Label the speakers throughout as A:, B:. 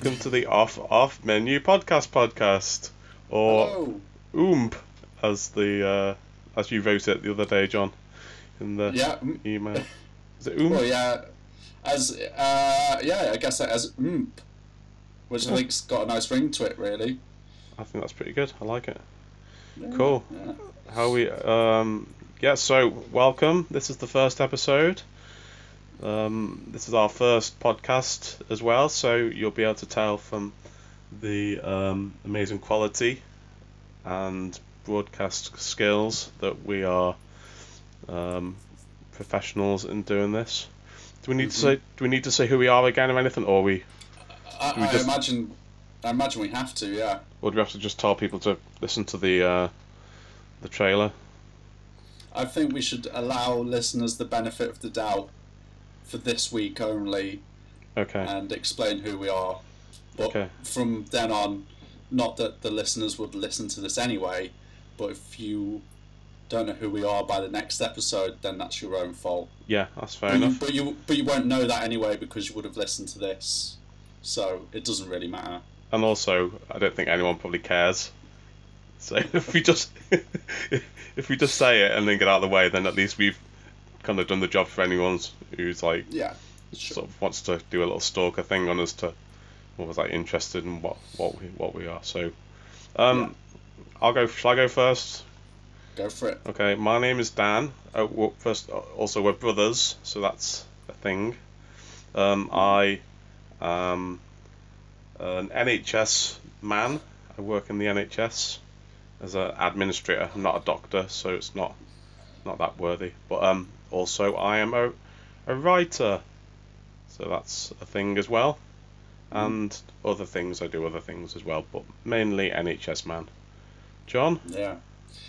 A: Welcome to the Off Off Menu Podcast Podcast, or. OOMP, as the uh, as you wrote it the other day, John, in the
B: Yeah. mm,
A: email. Is it OOMP?
B: Well, yeah. As uh, yeah, I guess as oomp, which I think's got a nice ring to it, really.
A: I think that's pretty good. I like it.
B: Yeah,
A: Cool.
B: Yeah.
A: How we um yeah, so welcome. This is the first episode. Um, this is our first podcast as well, so you'll be able to tell from the um, amazing quality and broadcast skills that we are um, professionals in doing this. Do we need to
B: Mhm.
A: say do we need to say who we are again or anything, or we
B: I,
A: we
B: I
A: just-
B: imagine. I imagine we have to. Yeah.
A: or do we have to just tell people to listen to the uh, the trailer?
B: I think we should allow listeners the benefit of the doubt for this week only,
A: Okay.
B: and explain who we are. But
A: Okay.
B: from then on, not that the listeners would listen to this anyway, but if you don't know who we are by the next episode, then that's your own fault.
A: Yeah, that's fair
B: But you,
A: enough.
B: but you but you won't know that anyway because you would have listened to this, so it doesn't really matter.
A: and also I don't think anyone probably cares. So if we just if we just say it and then get out of the way, then at least we've kind of done the job for anyone who's like
B: Yeah, sure.
A: sort of wants to do a little stalker thing on us to or was like interested in what what we what we are. So um, I'll go. Shall I go first?
B: Go for it.
A: Okay, my name is Dan. Uh, well, first, uh, also we're brothers, so that's a thing. Um, I am an NHS man. I work in the NHS as an administrator. I'm not a doctor, so it's not not that worthy. But um, also I am a a writer, so that's a thing as well. And other things, I do other things as well, but mainly NHS man. John.
B: Yeah.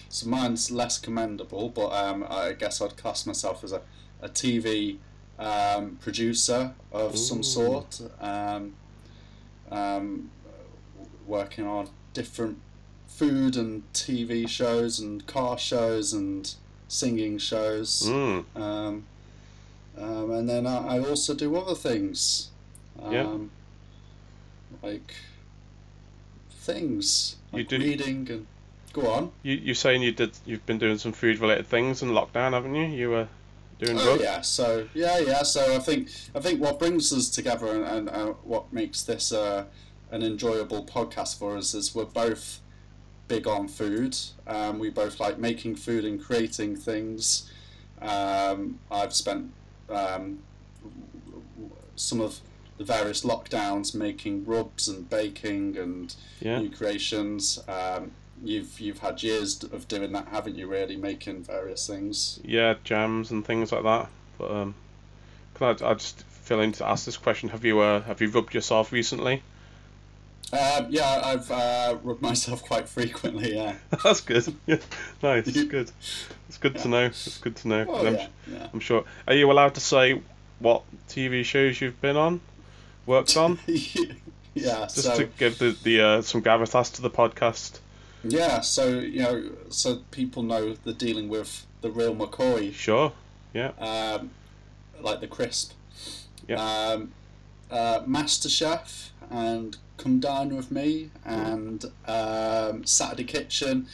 B: So mine's less commendable, but um, I guess I'd class myself as a, a TV um, producer of
A: Ooh.
B: some sort, um, um, working on different food and TV shows and car shows and singing shows.
A: Mm.
B: Um, um, and then I, I also do other things. Um,
A: Yeah.
B: Like things.
A: You do
B: reading and. Go on.
A: You you saying you did you've been doing some food related things in lockdown, haven't you? You were doing
B: Oh
A: good.
B: yeah, so yeah, yeah. So I think I think what brings us together and, and uh, what makes this uh, an enjoyable podcast for us is we're both big on food. Um, we both like making food and creating things. Um, I've spent um, some of the various lockdowns making rubs and baking and
A: Yeah.
B: new creations. Um, you've you've had years of doing that, haven't you? Really making various things.
A: Yeah, jams and things like that. But um, I, I just feel in to ask this question? Have you uh have you rubbed yourself recently?
B: Um, yeah, I've uh, rubbed myself quite frequently. Yeah.
A: That's good. Yeah, nice. Good. It's good to know. It's good to know.
B: Oh
A: And I'm,
B: yeah, yeah.
A: I'm sure. Are you allowed to say what TV shows you've been on, worked on,
B: yeah.
A: just
B: So
A: to give the the uh, some gravitas to the podcast?
B: yeah, so you know, so people know they're dealing with the real McCoy,
A: Sure. Yeah.
B: um, like the crisp.
A: Yeah.
B: Um, uh, MasterChef and Come Dine with Me and um, Saturday Kitchen.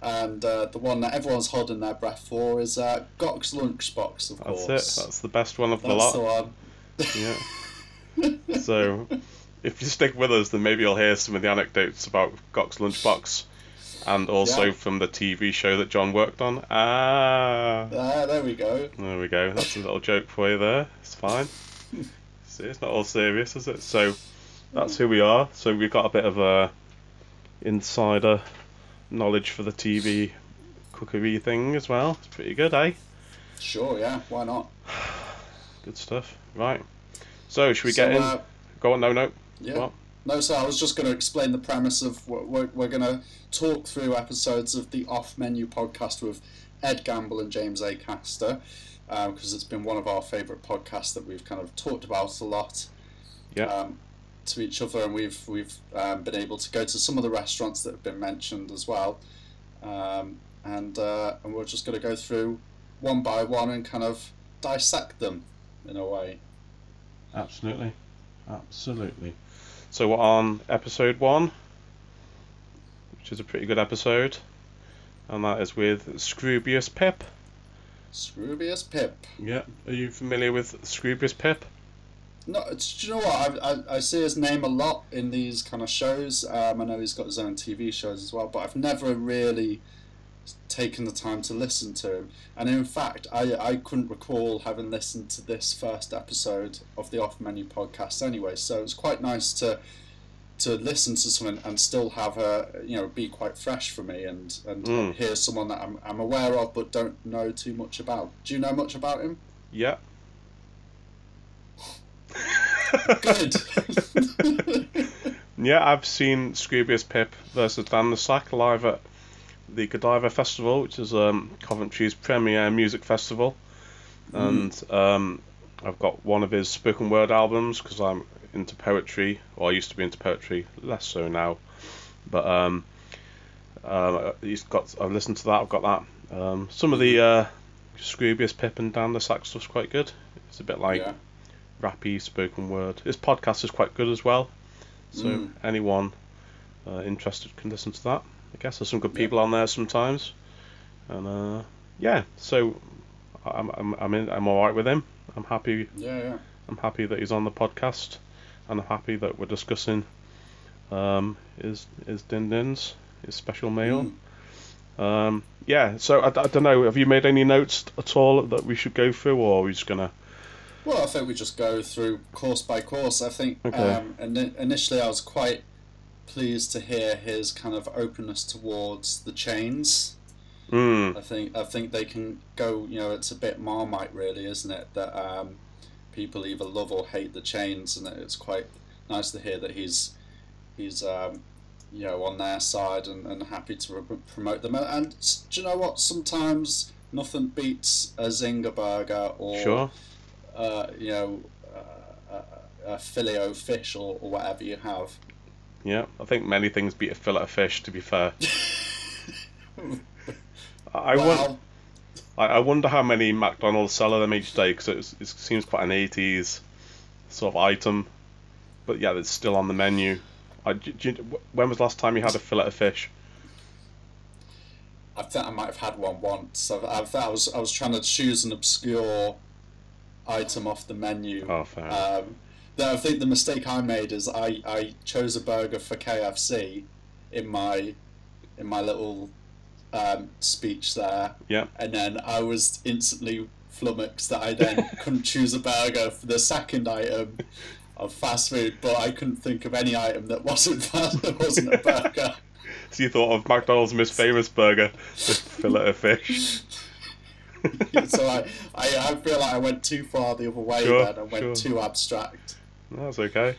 B: And uh, the one that everyone's holding their breath for is uh, Gok's Lunchbox, of
A: That's
B: course.
A: it. That's the best one of the
B: That's
A: lot.
B: the one.
A: Yeah. so, if you stick with us, then maybe you'll hear some of the anecdotes about Gok's lunchbox, and also
B: Yeah.
A: from the TV show that John worked on. Ah,
B: Ah, there we go.
A: there we go. That's a little joke for you there. It's fine. See, it's not all serious, is it? So, that's who we are. So we've got a bit of a insider knowledge for the TV cookery thing as well. It's pretty good, eh?
B: Sure, yeah, why not?
A: Good stuff. Right. So, should we
B: So,
A: get in?
B: uh,
A: Go on. No, no.
B: yeah.
A: What?
B: No, so I was just going to explain the premise of what we're, we're going to talk through episodes of the Off Menu podcast with Ed Gamble and James Acaster because it's been one of our favourite podcasts that we've kind of talked about a lot
A: Yeah.
B: um, to each other, and we've we've um, been able to go to some of the restaurants that have been mentioned as well, um, and uh, and we're just going to go through one by one and kind of dissect them in a way.
A: Absolutely. Absolutely. So we're on episode one, which is a pretty good episode, and that is with Scroobius Pip.
B: Scroobius Pip.
A: Yeah. Are you familiar with Scroobius Pip?
B: No, do you know what? I, I, I see his name a lot in these kind of shows. Um, I know he's got his own TV shows as well, but I've never really taken the time to listen to him. And in fact, I, I couldn't recall having listened to this first episode of the Off Menu podcast anyway. So it's quite nice to to listen to someone and still have a you know be quite fresh for me and and
A: Mm.
B: hear someone that I'm, I'm aware of but don't know too much about. Do you know much about him?
A: Yeah.
B: Good.
A: Yeah, I've seen Scroobius Pip versus Dan le Sac live at the Godiva Festival, which is um, Coventry's premier music festival. And um, I've got one of his spoken word albums because I'm into poetry, or I used to be into poetry, less so now. But um, uh, he's got. I've listened to that. I've got that. Um, some of the uh, Scroobius Pip and Dan le Sac stuff's quite good. It's a bit like
B: yeah.
A: Rappy spoken word. His podcast is quite good as well. So
B: Mm.
A: anyone uh, interested can listen to that. I guess there's some good
B: Yeah.
A: people on there sometimes, and uh, yeah. So I'm I'm I'm, in, I'm all right with him. I'm happy.
B: Yeah, yeah.
A: I'm happy that he's on the podcast, and I'm happy that we're discussing um, his his din dins, his special meal.
B: Mm.
A: Um, yeah. So I, don't know. Have you made any notes at all that we should go through, or are we just gonna?
B: Well, I think we just go through course by course. I think
A: Okay.
B: um, ini initially I was quite pleased to hear his kind of openness towards the chains.
A: Mm,
B: I think I think they can go. You know, it's a bit marmite, really, isn't it? That um, people either love or hate the chains, and it's quite nice to hear that he's he's um, you know on their side and, and happy to re- promote them. And, and do you know what? Sometimes nothing beats a Zinger burger or
A: sure.
B: Uh, you know, uh, a, a filet of fish or, or whatever you have.
A: Yeah. I think many things beat a fillet of fish. To be fair. I,
B: well,
A: I, I wonder how many McDonald's sell them each day because it, it seems quite an 80s sort of item. But yeah, it's still on the menu. I, do, when was the last time you had a fillet of fish?
B: I think I might have had one once. I, I, I was I was trying to choose an obscure item off the menu.
A: Oh, fair.
B: Um, the, I think the mistake I made is I, I chose a burger for KFC in my in my little um, speech there.
A: Yeah.
B: And then I was instantly flummoxed that I then couldn't choose a burger for the second item of fast food, but I couldn't think of any item that wasn't fast, that wasn't a burger.
A: So you thought of McDonald's most famous burger, the fillet of fish.
B: so I, I, I feel like I went too far the other way
A: Sure,
B: then and went
A: sure.
B: too abstract.
A: That's okay.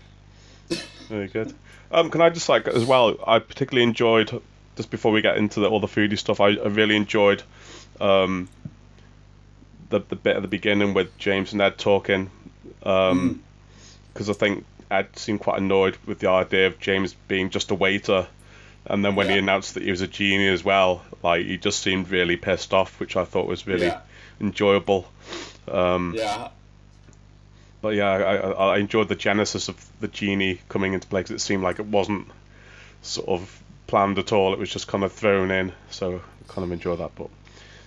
A: Very good. Um, can I just like as well? I particularly enjoyed just before we get into the, all the foodie stuff. I, I really enjoyed um, the the bit at the beginning with James and Ed talking because I think Ed seemed quite annoyed with the idea of James being just a waiter, and then when he announced that he was a genie as well, like he just seemed really pissed off, which I thought was really
B: Yeah.
A: enjoyable. Um,
B: Yeah,
A: but yeah, I, I, enjoyed the genesis of the genie coming into play because it seemed like it wasn't sort of planned at all. It was just kind of thrown in, so I kind of enjoyed that. But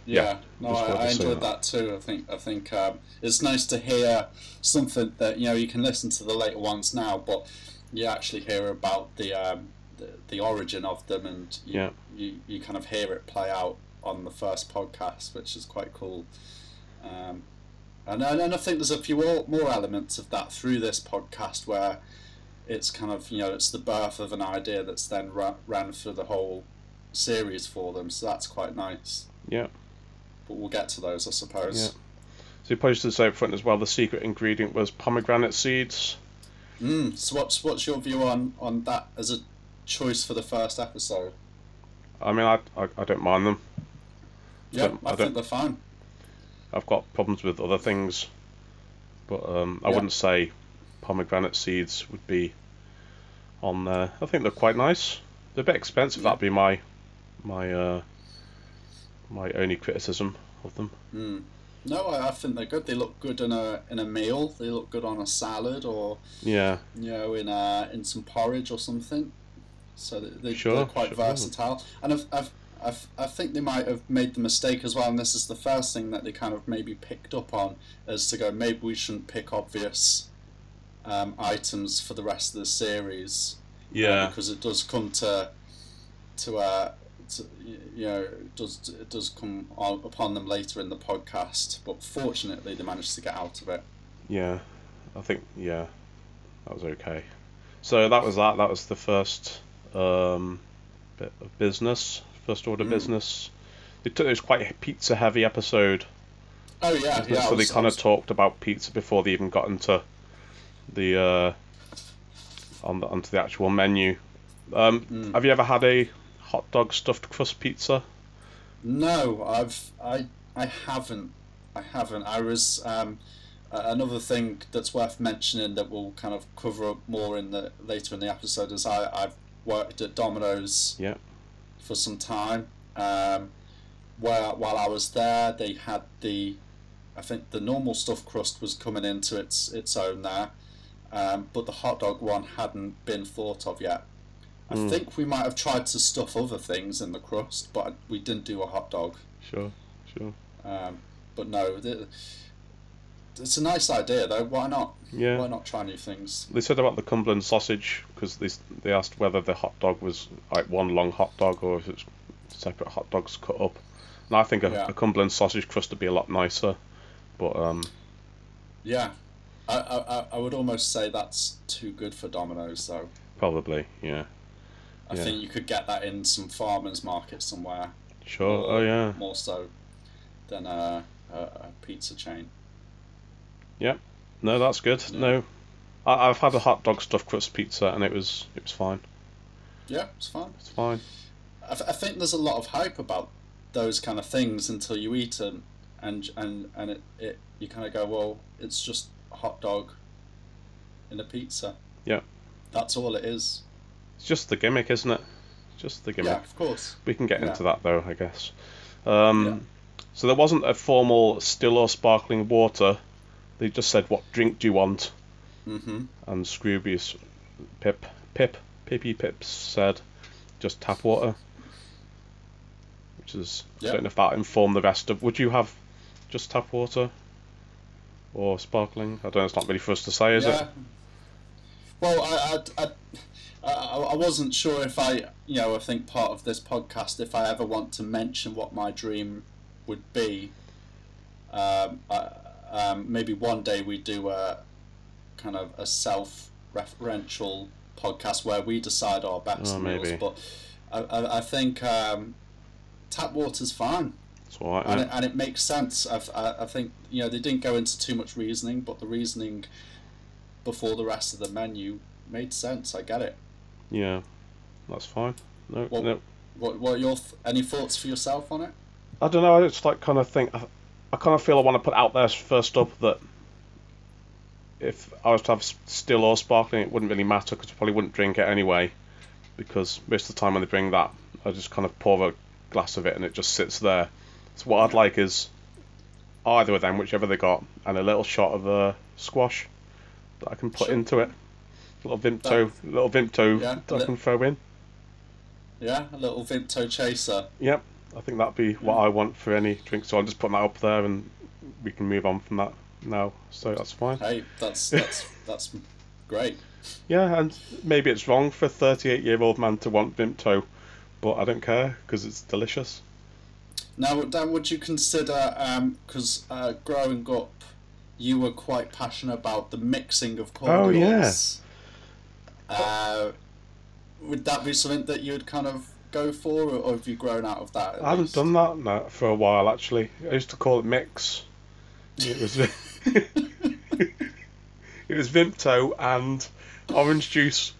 B: yeah.
A: Yeah,
B: no, I, I enjoyed
A: that.
B: that too. I think I think um, it's nice to hear something that you know you can listen to the later ones now, but you actually hear about the um, the, the origin of them, and you,
A: Yeah.
B: you you kind of hear it play out on the first podcast, which is quite cool. Um, and, and and I think there's a few more, more elements of that through this podcast where it's kind of you know it's the birth of an idea that's then ra- ran through the whole series for them, so that's quite nice.
A: yeah,
B: But we'll get to those, I suppose.
A: Yeah. so you posted this out front as well. The secret ingredient was pomegranate seeds.
B: Mm, so what's what's your view on on that as a choice for the first episode?
A: I mean, I I, I don't mind them.
B: Yeah,
A: Don't-
B: I,
A: I
B: think they're fine.
A: I've got problems with other things, but um, I
B: Yeah.
A: wouldn't say pomegranate seeds would be on there. I think they're quite nice. They're a bit expensive.
B: Yeah.
A: That'd be my my uh, my only criticism of them.
B: Mm. No, I, I think they're good. They look good in a in a meal. They look good on a salad or
A: Yeah,
B: you know in a in some porridge or something. So they,
A: Sure,
B: they're quite
A: sure.
B: versatile. And I've, I've, I've, I think they might have made the mistake as well. And this is the first thing that they kind of maybe picked up on, is to go maybe we shouldn't pick obvious um, items for the rest of the series. uh,
A: yeah,
B: because it does come to to uh to, you know it does it does come on, upon them later in the podcast but fortunately they managed to get out of it
A: yeah. I think yeah, that was okay. So that was that. That was the first um, bit of business, first order
B: Mm.
A: business. It, took, it was quite a pizza heavy episode.
B: oh yeah yeah
A: so they
B: was- I
A: kind of talked about pizza before they even got into the uh, on the onto the actual menu. Um,
B: Mm.
A: Have you ever had a hot dog stuffed crust pizza?
B: no I've I I haven't I haven't I was um another thing that's worth mentioning that we'll kind of cover up more in the later in the episode is I I've worked at Domino's
A: Yeah.
B: for some time. Um, where while I was there, they had the, I think the normal stuffed crust was coming into its its own there, um, but the hot dog one hadn't been thought of yet. I
A: Mm.
B: think we might have tried to stuff other things in the crust, but we didn't do a hot dog.
A: Sure, sure.
B: Um, but no, the, it's a nice idea though. Why not?
A: Yeah.
B: Why not try new things?
A: They said about the Cumberland sausage because they they asked whether the hot dog was like one long hot dog or if it's separate hot dogs cut up. And I think a,
B: Yeah.
A: a Cumberland sausage crust would be a lot nicer. But um,
B: Yeah, I, I, I- would almost say that's too good for Domino's though.
A: probably, yeah.
B: I
A: Yeah.
B: think you could get that in some farmers market somewhere.
A: Sure.
B: more-
A: Oh yeah.
B: More so than a, a, a pizza chain.
A: No, that's good.
B: Yeah.
A: No, I, I've had a hot dog stuffed crust pizza and it was it was fine.
B: Yeah, it's fine.
A: It's fine.
B: I, th- I think there's a lot of hype about those kind of things until you eat them, and and and it, it you kind of go, well, it's just a hot dog in a pizza.
A: Yeah.
B: That's all it is.
A: It's just the gimmick, isn't it? Just the gimmick.
B: Yeah, of course.
A: We can get
B: Yeah.
A: into that though, I guess. Um,
B: Yeah.
A: So there wasn't a formal still or sparkling water. They just said, "What drink do you want?"
B: Mm-hmm.
A: And Scroobius, Pip, Pip, Pippy Pips said, "Just tap water." Which is I
B: Yeah.
A: don't know if that informed the rest of. Would you have just tap water or sparkling? I don't know. It's not really for us to say, is
B: yeah.
A: it?
B: Well, I, I, I, I, I wasn't sure if I, you know, I think part of this podcast, if I ever want to mention what my dream would be. Um, I, um, maybe one day we do a kind of a self-referential podcast where we decide our best
A: Oh,
B: meals.
A: maybe.
B: But I, I, I think um, tap water's fine
A: right.
B: and it, and it makes sense. I've, I, I think you know they didn't go into too much reasoning, but the reasoning before the rest of the menu made sense. I get it.
A: Yeah, that's fine. No,
B: Well-
A: no.
B: What what are your th- any thoughts for yourself on it?
A: I don't know. I just like kind of think. I, I kind of feel I want to put out there first up that if I was to have still or sparkling, it wouldn't really matter because I probably wouldn't drink it anyway. Because most of the time when they bring that, I just kind of pour a glass of it and it just sits there. So what I'd like is either of them, whichever they got, and a little shot of uh, squash that I can put
B: Sure.
A: into it. A little Vimto, little Vimto
B: Yeah,
A: that I can throw in.
B: Yeah, a little Vimto chaser.
A: Yep, I think that'd be what I want for any drink. So I'll just put that up there, and we can move on from that now. So that's fine.
B: Hey, that's that's that's great.
A: Yeah, and maybe it's wrong for a 38-year-old man to want Vimto, but I don't care because it's delicious.
B: Now, Dan, would you consider because uh, growing up, you were quite passionate about the mixing of
A: Oh, yeah.
B: Uh, would that be something that you'd kind of go for, or, or have you grown out of that?
A: I haven't
B: least?
A: done that no, for a while actually. I used to call it mix. It was it was Vimto and orange juice,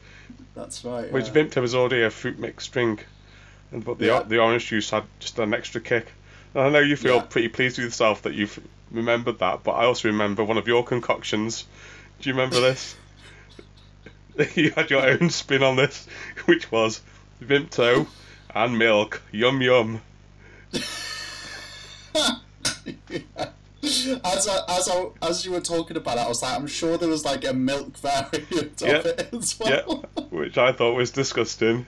B: That's right.
A: which
B: yeah.
A: Vimto was already a fruit mixed drink, and but the
B: Yeah.
A: the orange juice had just an extra kick. And I know you feel
B: Yeah.
A: pretty pleased with yourself that you've remembered that, but I also remember one of your concoctions. Do you remember this? you had your own spin on this, which was Vimto and milk. Yum yum.
B: as I, as I, as you were talking about it, I was like, I'm sure there was like a milk variant of it as well.
A: Yeah, which I thought was disgusting,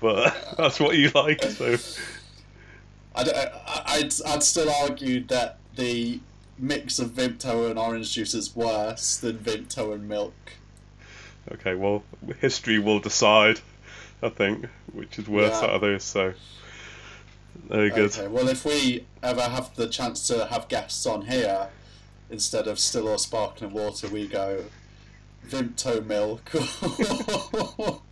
A: but that's what you like. So
B: I'd, I- I'd, I'd still argue that the mix of Vimto and orange juice is worse than Vimto and milk.
A: okay, well, history will decide. I think which is worse
B: Yeah.
A: out of those. So very good.
B: Okay, well, if we ever have the chance to have guests on here, instead of still or sparkling water, we go Vimto milk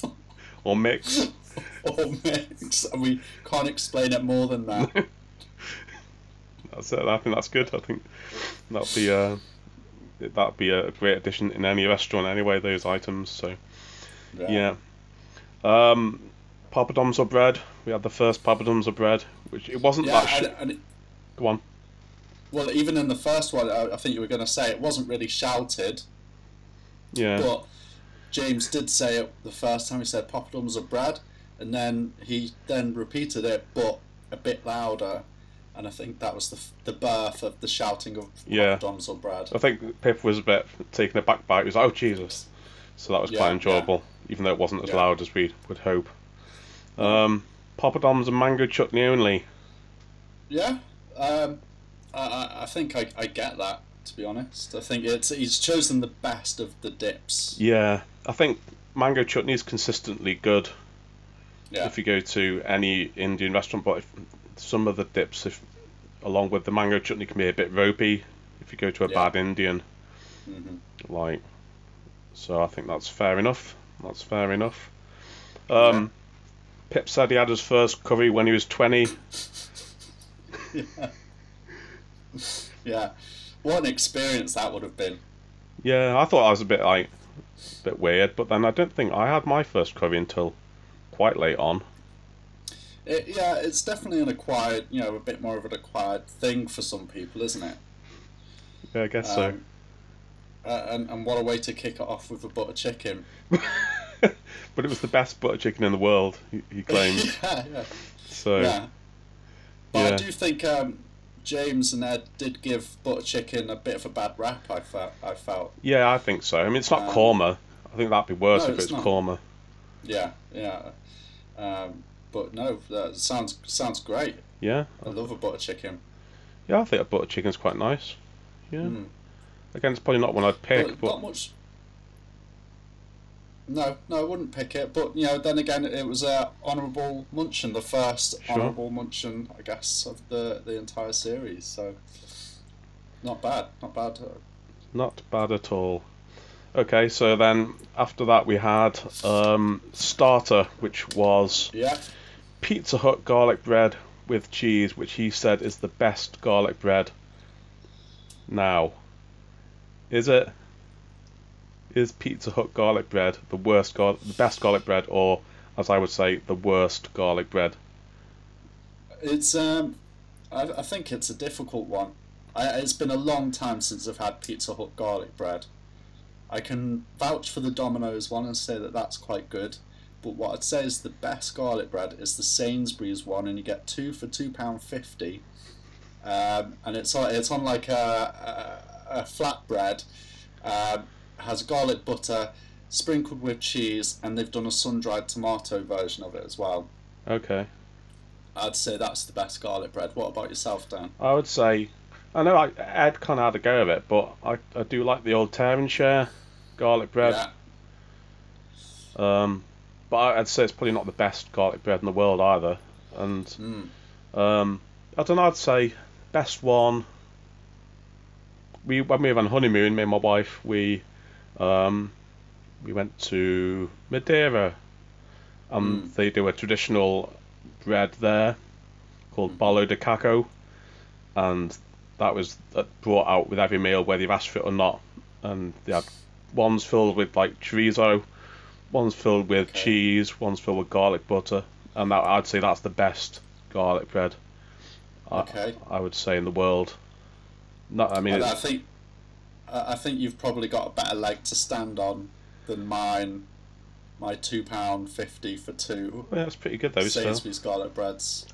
A: Or mix.
B: or mix, and we can't explain it more than that.
A: That's it. I think that's good. I think that'd be uh that'd be a great addition in any restaurant anyway. Those items. So yeah. Um, poppadoms or bread. We had the first poppadoms or bread, which it wasn't
B: Yeah,
A: that. Sh-
B: and, and it-
A: Go on.
B: well, even in the first one, I, I think you were going to say it wasn't really shouted,
A: Yeah.
B: but James did say it the first time. He said poppadoms or bread, and then he then repeated it, but a bit louder. And I think that was the the birth of the shouting of
A: Yeah.
B: poppadoms or bread.
A: I think Pip was a bit taken aback by it. He was like, "Oh Jesus!" So that was
B: Yeah,
A: quite
B: yeah.
A: enjoyable, even though it wasn't as
B: Yeah.
A: loud as we would hope. Um, poppadoms and mango chutney only.
B: Yeah, um, I, I, I think I, I get that. To be honest, I think it's he's chosen the best of the dips.
A: Yeah, I think mango chutney is consistently good.
B: Yeah.
A: If you go to any Indian restaurant, but if, some of the dips, if along with the mango chutney, can be a bit ropey. If you go to a
B: Yeah.
A: bad Indian,
B: hmm
A: like, so I think that's fair enough. That's fair enough. Um, Pip said he had his first curry when he was twenty.
B: yeah. yeah. What an experience that would have been.
A: Yeah, I thought I was a bit like, a bit weird, but then I don't think I had my first curry until quite late on.
B: It, yeah, it's definitely an acquired, you know, a bit more of an acquired thing for some people, isn't it?
A: Yeah, I guess so.
B: Uh, and, and what a way to kick it off with a butter chicken.
A: but it was the best butter chicken in the world, he, he claimed.
B: yeah, yeah.
A: So
B: Yeah. But I do think um, James and Ed did give butter chicken a bit of a bad rap. I felt. I felt.
A: yeah, I think so. I mean, it's not
B: Um,
A: korma. I think that'd be worse
B: no,
A: if
B: it's
A: it's
B: not.
A: korma.
B: Yeah, yeah. Um, but no, that sounds sounds great.
A: Yeah,
B: I love a butter chicken.
A: yeah, I think a butter chicken's quite nice. Yeah.
B: Mm.
A: Again, it's probably not one I'd pick,
B: But
A: but
B: not much. No, no, I wouldn't pick it. But you know, then again, it was a honourable munchen, the first
A: Sure.
B: honourable munchen, I guess, of the the entire series. So, not bad, not bad.
A: not bad at all. Okay, so then after that we had um, starter, which was
B: Yeah,
A: Pizza Hut garlic bread with cheese, which he said is the best garlic bread. Now, is it? Is Pizza Hut garlic bread the worst gar- the best garlic bread, or as I would say, the worst garlic bread?
B: it's um, I, I think it's a difficult one. I, it's been a long time since I've had Pizza Hut garlic bread. I can vouch for the Domino's one and say that that's quite good. But what I'd say is the best garlic bread is the Sainsbury's one, and you get two for two pound fifty. Um, and it's on it's on like a, a, flatbread, um, has garlic butter sprinkled with cheese, and they've done a sun dried tomato version of it as well.
A: Okay,
B: I'd say that's the best garlic bread. What about yourself, Dan?
A: I would say. I know I, Ed kind of had a go of it, but I, I do like the old Share garlic bread.
B: Yeah.
A: Um, but I'd say it's probably not the best garlic bread in the world either. And
B: Mm.
A: um, I don't know. I'd say best one. We when we were on honeymoon, me and my wife, we um, we went to Madeira, and
B: Mm.
A: they do a traditional bread there called
B: Mm.
A: bolo de caco, and that was uh, brought out with every meal, whether you've asked for it or not. And they had ones filled with like chorizo, one's filled with
B: Okay.
A: cheese, one's filled with garlic butter, and that I'd say that's the best garlic bread. I- I, would say in the world. No, I mean,
B: And I think I I think you've probably got a better leg to stand on than mine. My two pound fifty for two
A: yeah, it's pretty good though. Still.
B: Garlic breads.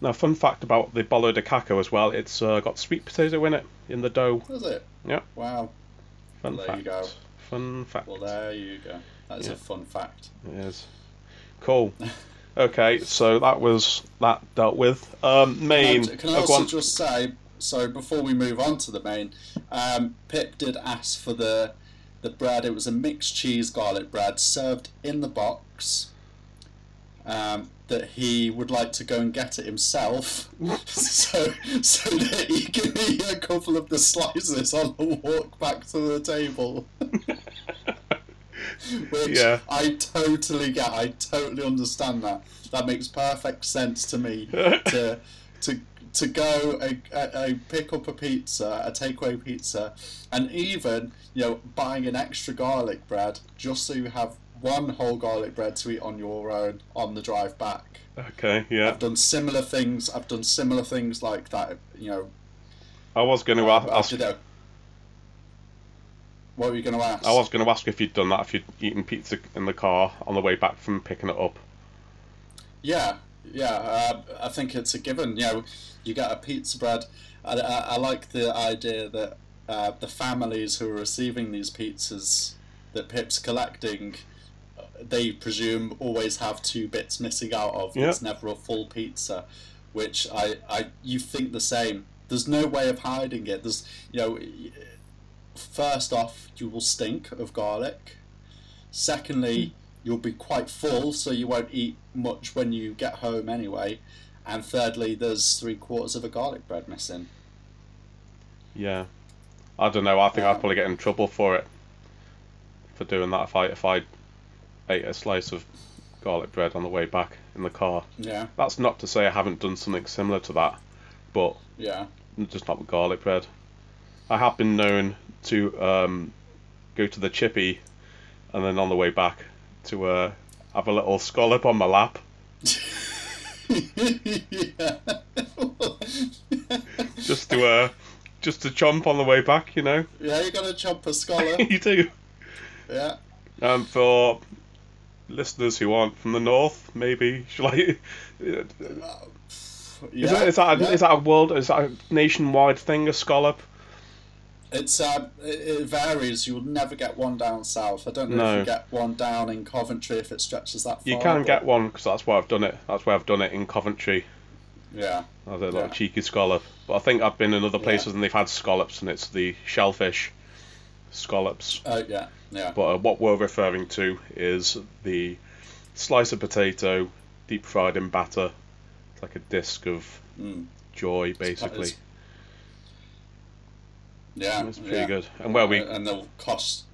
A: Now, fun fact about the bolo de caco as well. It's uh, got sweet potato in it in the dough.
B: Was it?
A: Yeah.
B: Wow.
A: Fun
B: There
A: fact.
B: you go.
A: Fun fact.
B: Well, there you go. That's
A: Yeah.
B: a fun fact.
A: It is. Cool. Okay, so that was that dealt with. Um, main.
B: Can I also just say, so before we move on to the main, um, Pip did ask for the the bread. It was a mixed cheese garlic bread served in the box. Um, that he would like to go and get it himself, so so that he can eat a couple of the slices on the walk back to the table. Which
A: Yeah.
B: I totally get. I totally understand that. That makes perfect sense to me. to to to go a, a, a pick up a pizza, a takeaway pizza, and even you know buying an extra garlic bread just so you have one whole garlic bread to eat on your own on the drive back.
A: Okay, yeah.
B: I've done similar things. I've done similar things like that. You know,
A: I was going to
B: I,
A: ask.
B: did a- What were you going to ask?
A: I was going to ask if you'd done that if you'd eaten pizza in the car on the way back from picking it up.
B: Yeah, yeah. Uh, I think it's a given. You know, you get a pizza bread. I, I, I like the idea that uh, the families who are receiving these pizzas that Pip's collecting, they presume always have two bits missing out of.
A: Yeah.
B: It's never a full pizza, which I, I you think the same. There's no way of hiding it. There's you know, first off, you will stink of garlic. Secondly, you'll be quite full, so you won't eat much when you get home anyway. And thirdly, there's three quarters of a garlic bread missing.
A: Yeah. I don't know. I think
B: Um,
A: I'd probably get in trouble for it for doing that if I if I ate a slice of garlic bread on the way back in the car.
B: Yeah,
A: That's not to say I haven't done something similar to that, but
B: yeah.
A: just not with garlic bread. I have been known to um, go to the chippy and then on the way back to uh, have a little scallop on my lap.
B: yeah.
A: just to uh, just to chomp on the way back, you know.
B: yeah, you're gonna chop a scallop.
A: you do.
B: Yeah.
A: Um, for listeners who aren't from the north, maybe shall I? Is, that, is that a,
B: yeah.
A: is that a world? Is that a nationwide thing? A scallop?
B: It's um, it, varies. You'll never get one down south. I don't know if you get one down in Coventry if it stretches that far.
A: You can
B: but-
A: get one because that's where I've done it. That's where I've done it in Coventry.
B: Yeah,
A: as a little
B: Yeah.
A: cheeky scallop. But I think I've been in other
B: Yeah.
A: places and they've had scallops and it's the shellfish scallops.
B: oh yeah, yeah.
A: But uh, what we're referring to is the slice of potato deep fried in batter. It's like a disc of
B: Mm.
A: joy, basically.
B: it's- Yeah,
A: It's pretty
B: yeah.
A: good. And where we
B: and they'll cost.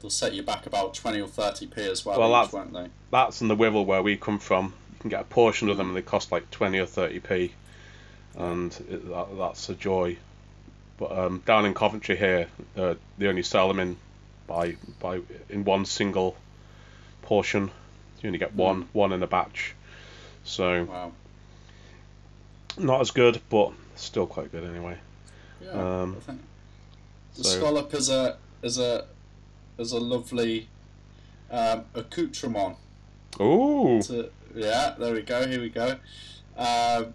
B: They'll set you back about twenty or thirty p as well,
A: Well,
B: each,
A: that's-
B: won't they?
A: that's in the Wirral where we come from. You can get a portion of them and they cost like 20 or 30p. And it, that, that's a joy. But um, down in Coventry here, uh, they only sell them in by by in one single portion. You only get one one in a batch. So
B: Wow.
A: not as good, but still quite good anyway.
B: Yeah.
A: Um,
B: I think the
A: so-
B: scallop is a is a is a lovely um, accoutrement.
A: Ooh,
B: To, yeah, there we go. Here we go. Um,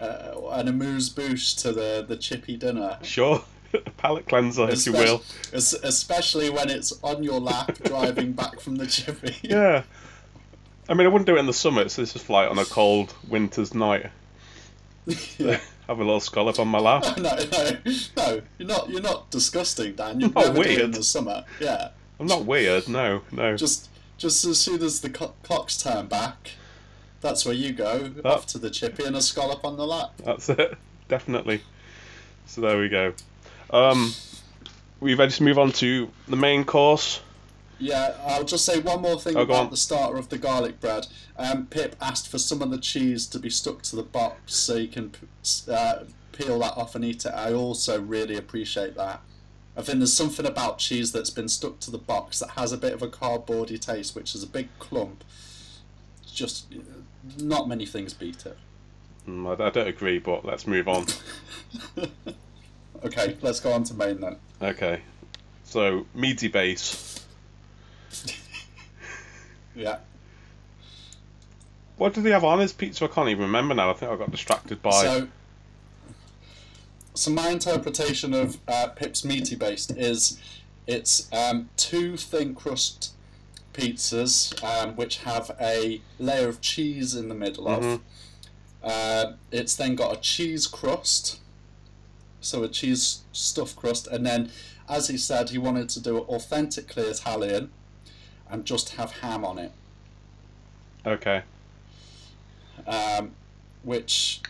B: uh, an amuse bouche to the the chippy dinner.
A: sure. Palate cleanser, if you
B: Especially-
A: will.
B: Especially when it's on your lap driving back from the chippy.
A: Yeah. I mean, I wouldn't do it in the summer. so this is like on a cold winter's night. Have a little scallop on my lap.
B: no, no, no. You're not. You're not disgusting, Dan. You're
A: Not
B: it in the summer. Yeah.
A: I'm not weird. No, no.
B: Just, just as soon as the cl- clocks turn back, that's where you go.
A: Oh.
B: Off to the chippy and a scallop on the lap.
A: That's it. Definitely. So there we go. Um, we ready to move on to the main course?
B: Yeah, I'll just say one more thing
A: Oh,
B: about
A: on.
B: the starter of the garlic bread. Um, Pip asked for some of the cheese to be stuck to the box so you can uh, peel that off and eat it. I also really appreciate that. I think there's something about cheese that's been stuck to the box that has a bit of a cardboardy taste, which is a big clump. It's just not many things beat it.
A: Mm, I, I don't agree, but let's move on.
B: Okay, let's go on to main then.
A: Okay. So meaty base.
B: Yeah.
A: What did he have on his pizza? I can't even remember now. I think I got distracted by.
B: So, so my interpretation of uh, Pip's meaty based is it's um, two thin crust pizzas um, which have a layer of cheese in the middle
A: Mhm.
B: of. Uh, it's then got a cheese crust, so a cheese stuffed crust, and then, as he said, he wanted to do it authentically Italian, and just have ham on it.
A: Okay.
B: um, which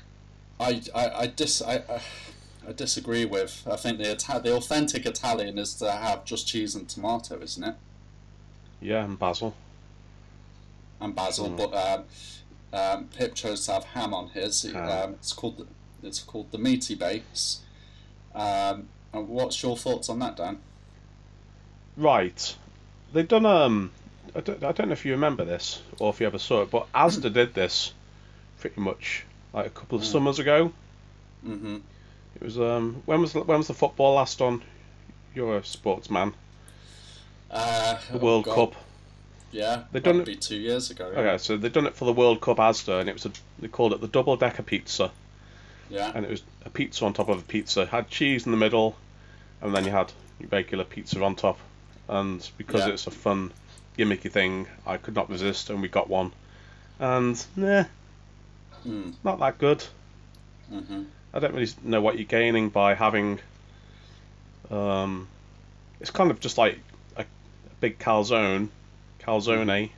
B: I I, I dis I, I, I disagree with. I think the Ita- the authentic Italian is to have just cheese and tomato, isn't it?
A: Yeah, and basil.
B: And basil,
A: Mm.
B: but um, um, Pip chose to have ham on his.
A: Ham.
B: Um, it's called the, it's called the meaty base. Um, and what's your thoughts on that, Dan?
A: Right. They've done um. I don't, I don't know if you remember this or if you ever saw it, but Asda did this pretty much like a couple of
B: Mm.
A: summers ago.
B: Mm-hmm.
A: It was um. When was the- when was the football last on? You're a sportsman.
B: Uh,
A: The
B: oh
A: World
B: God,
A: Cup.
B: Yeah,
A: They've done it-
B: be two years ago. Yeah.
A: Okay, so they've done it for the World Cup Asda, and it was a they called it the double decker pizza,
B: yeah.
A: and it was a pizza on top of a pizza. It had cheese in the middle, and then you had your regular pizza on top. And because
B: Yeah.
A: it's a fun, gimmicky thing, I could not resist, and we got one. And nah,
B: Mm,
A: not that good.
B: hmm
A: I don't really know what you're gaining by having. Um, it's kind of just like a, a big calzone, calzone,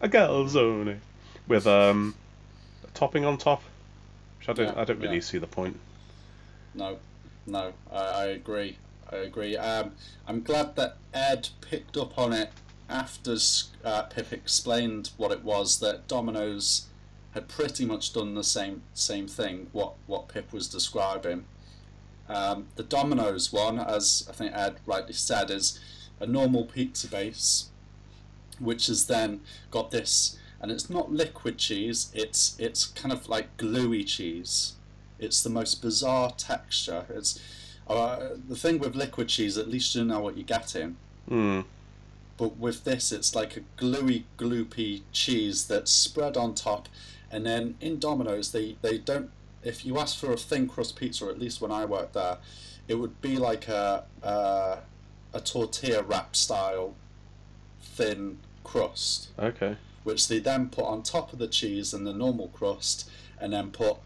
A: a calzone, with um, a topping on top. Which I don't,
B: Yeah,
A: I don't really
B: yeah.
A: see the point.
B: No, no, I, I agree. I agree. Um, I'm glad that Ed picked up on it after uh, Pip explained what it was that Domino's had pretty much done the same same thing. What what Pip was describing. Um, the Domino's one, as I think Ed rightly said, is a normal pizza base, which has then got this, and it's not liquid cheese. It's it's kind of like gluey cheese. It's the most bizarre texture. It's uh, the thing with liquid cheese. At least you know what you're getting.
A: Hmm.
B: But with this, it's like a gluey, gloopy cheese that's spread on top, and then in Domino's, they they don't. If you ask for a thin crust pizza, at least when I worked there, it would be like a a, a tortilla wrap style thin crust
A: Okay.
B: which they then put on top of the cheese and the normal crust, and then put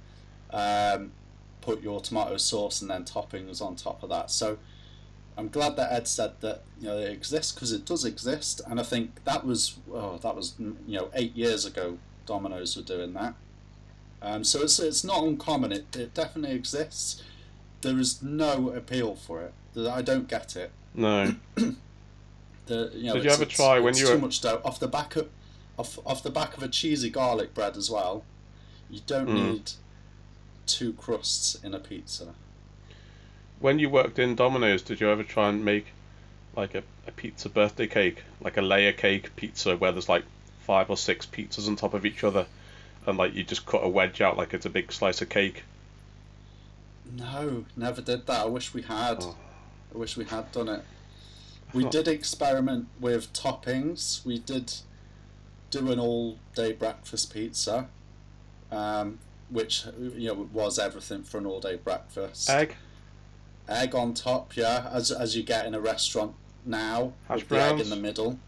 B: um, put your tomato sauce and then toppings on top of that. So I'm glad that Ed said that you know it exists because it does exist, and I think that was oh that was you know eight years ago. Domino's were doing that, um, so it's it's not uncommon. It it definitely exists. There is no appeal for it. I don't get it.
A: No.
B: The, you know,
A: Did you ever try when you
B: too
A: were-
B: much dough off the back of off, off the back of a cheesy garlic bread as well? You don't
A: Mm.
B: need two crusts in a pizza.
A: When you worked in Domino's, did you ever try and make like a, a pizza birthday cake, like a layer cake pizza where there's like five or six pizzas on top of each other, and like you just cut a wedge out like it's a big slice of cake?
B: No, never did that. I wish we had.
A: Oh.
B: I wish we had done it. We did experiment with toppings. We did do an all-day breakfast pizza, um, which you know was everything for an all-day breakfast.
A: Egg,
B: egg on top, yeah, as as you get in a restaurant now,
A: Hash
B: with the egg in the middle.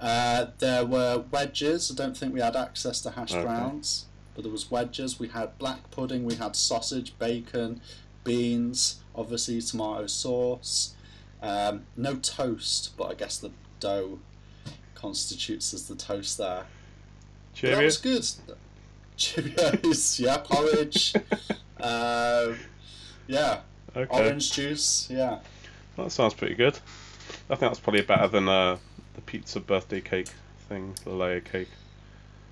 B: Uh, there were wedges. I don't think we had access to hash
A: Okay.
B: browns, but there was wedges. We had black pudding. We had sausage, bacon, beans, obviously tomato sauce. Um, no toast, but I guess the dough constitutes as the toast there. But that was good. Cheerios, yeah, porridge. uh, yeah,
A: Okay,
B: orange juice, yeah.
A: that sounds pretty good. I think that's probably better than uh, the pizza birthday cake thing, the layer cake.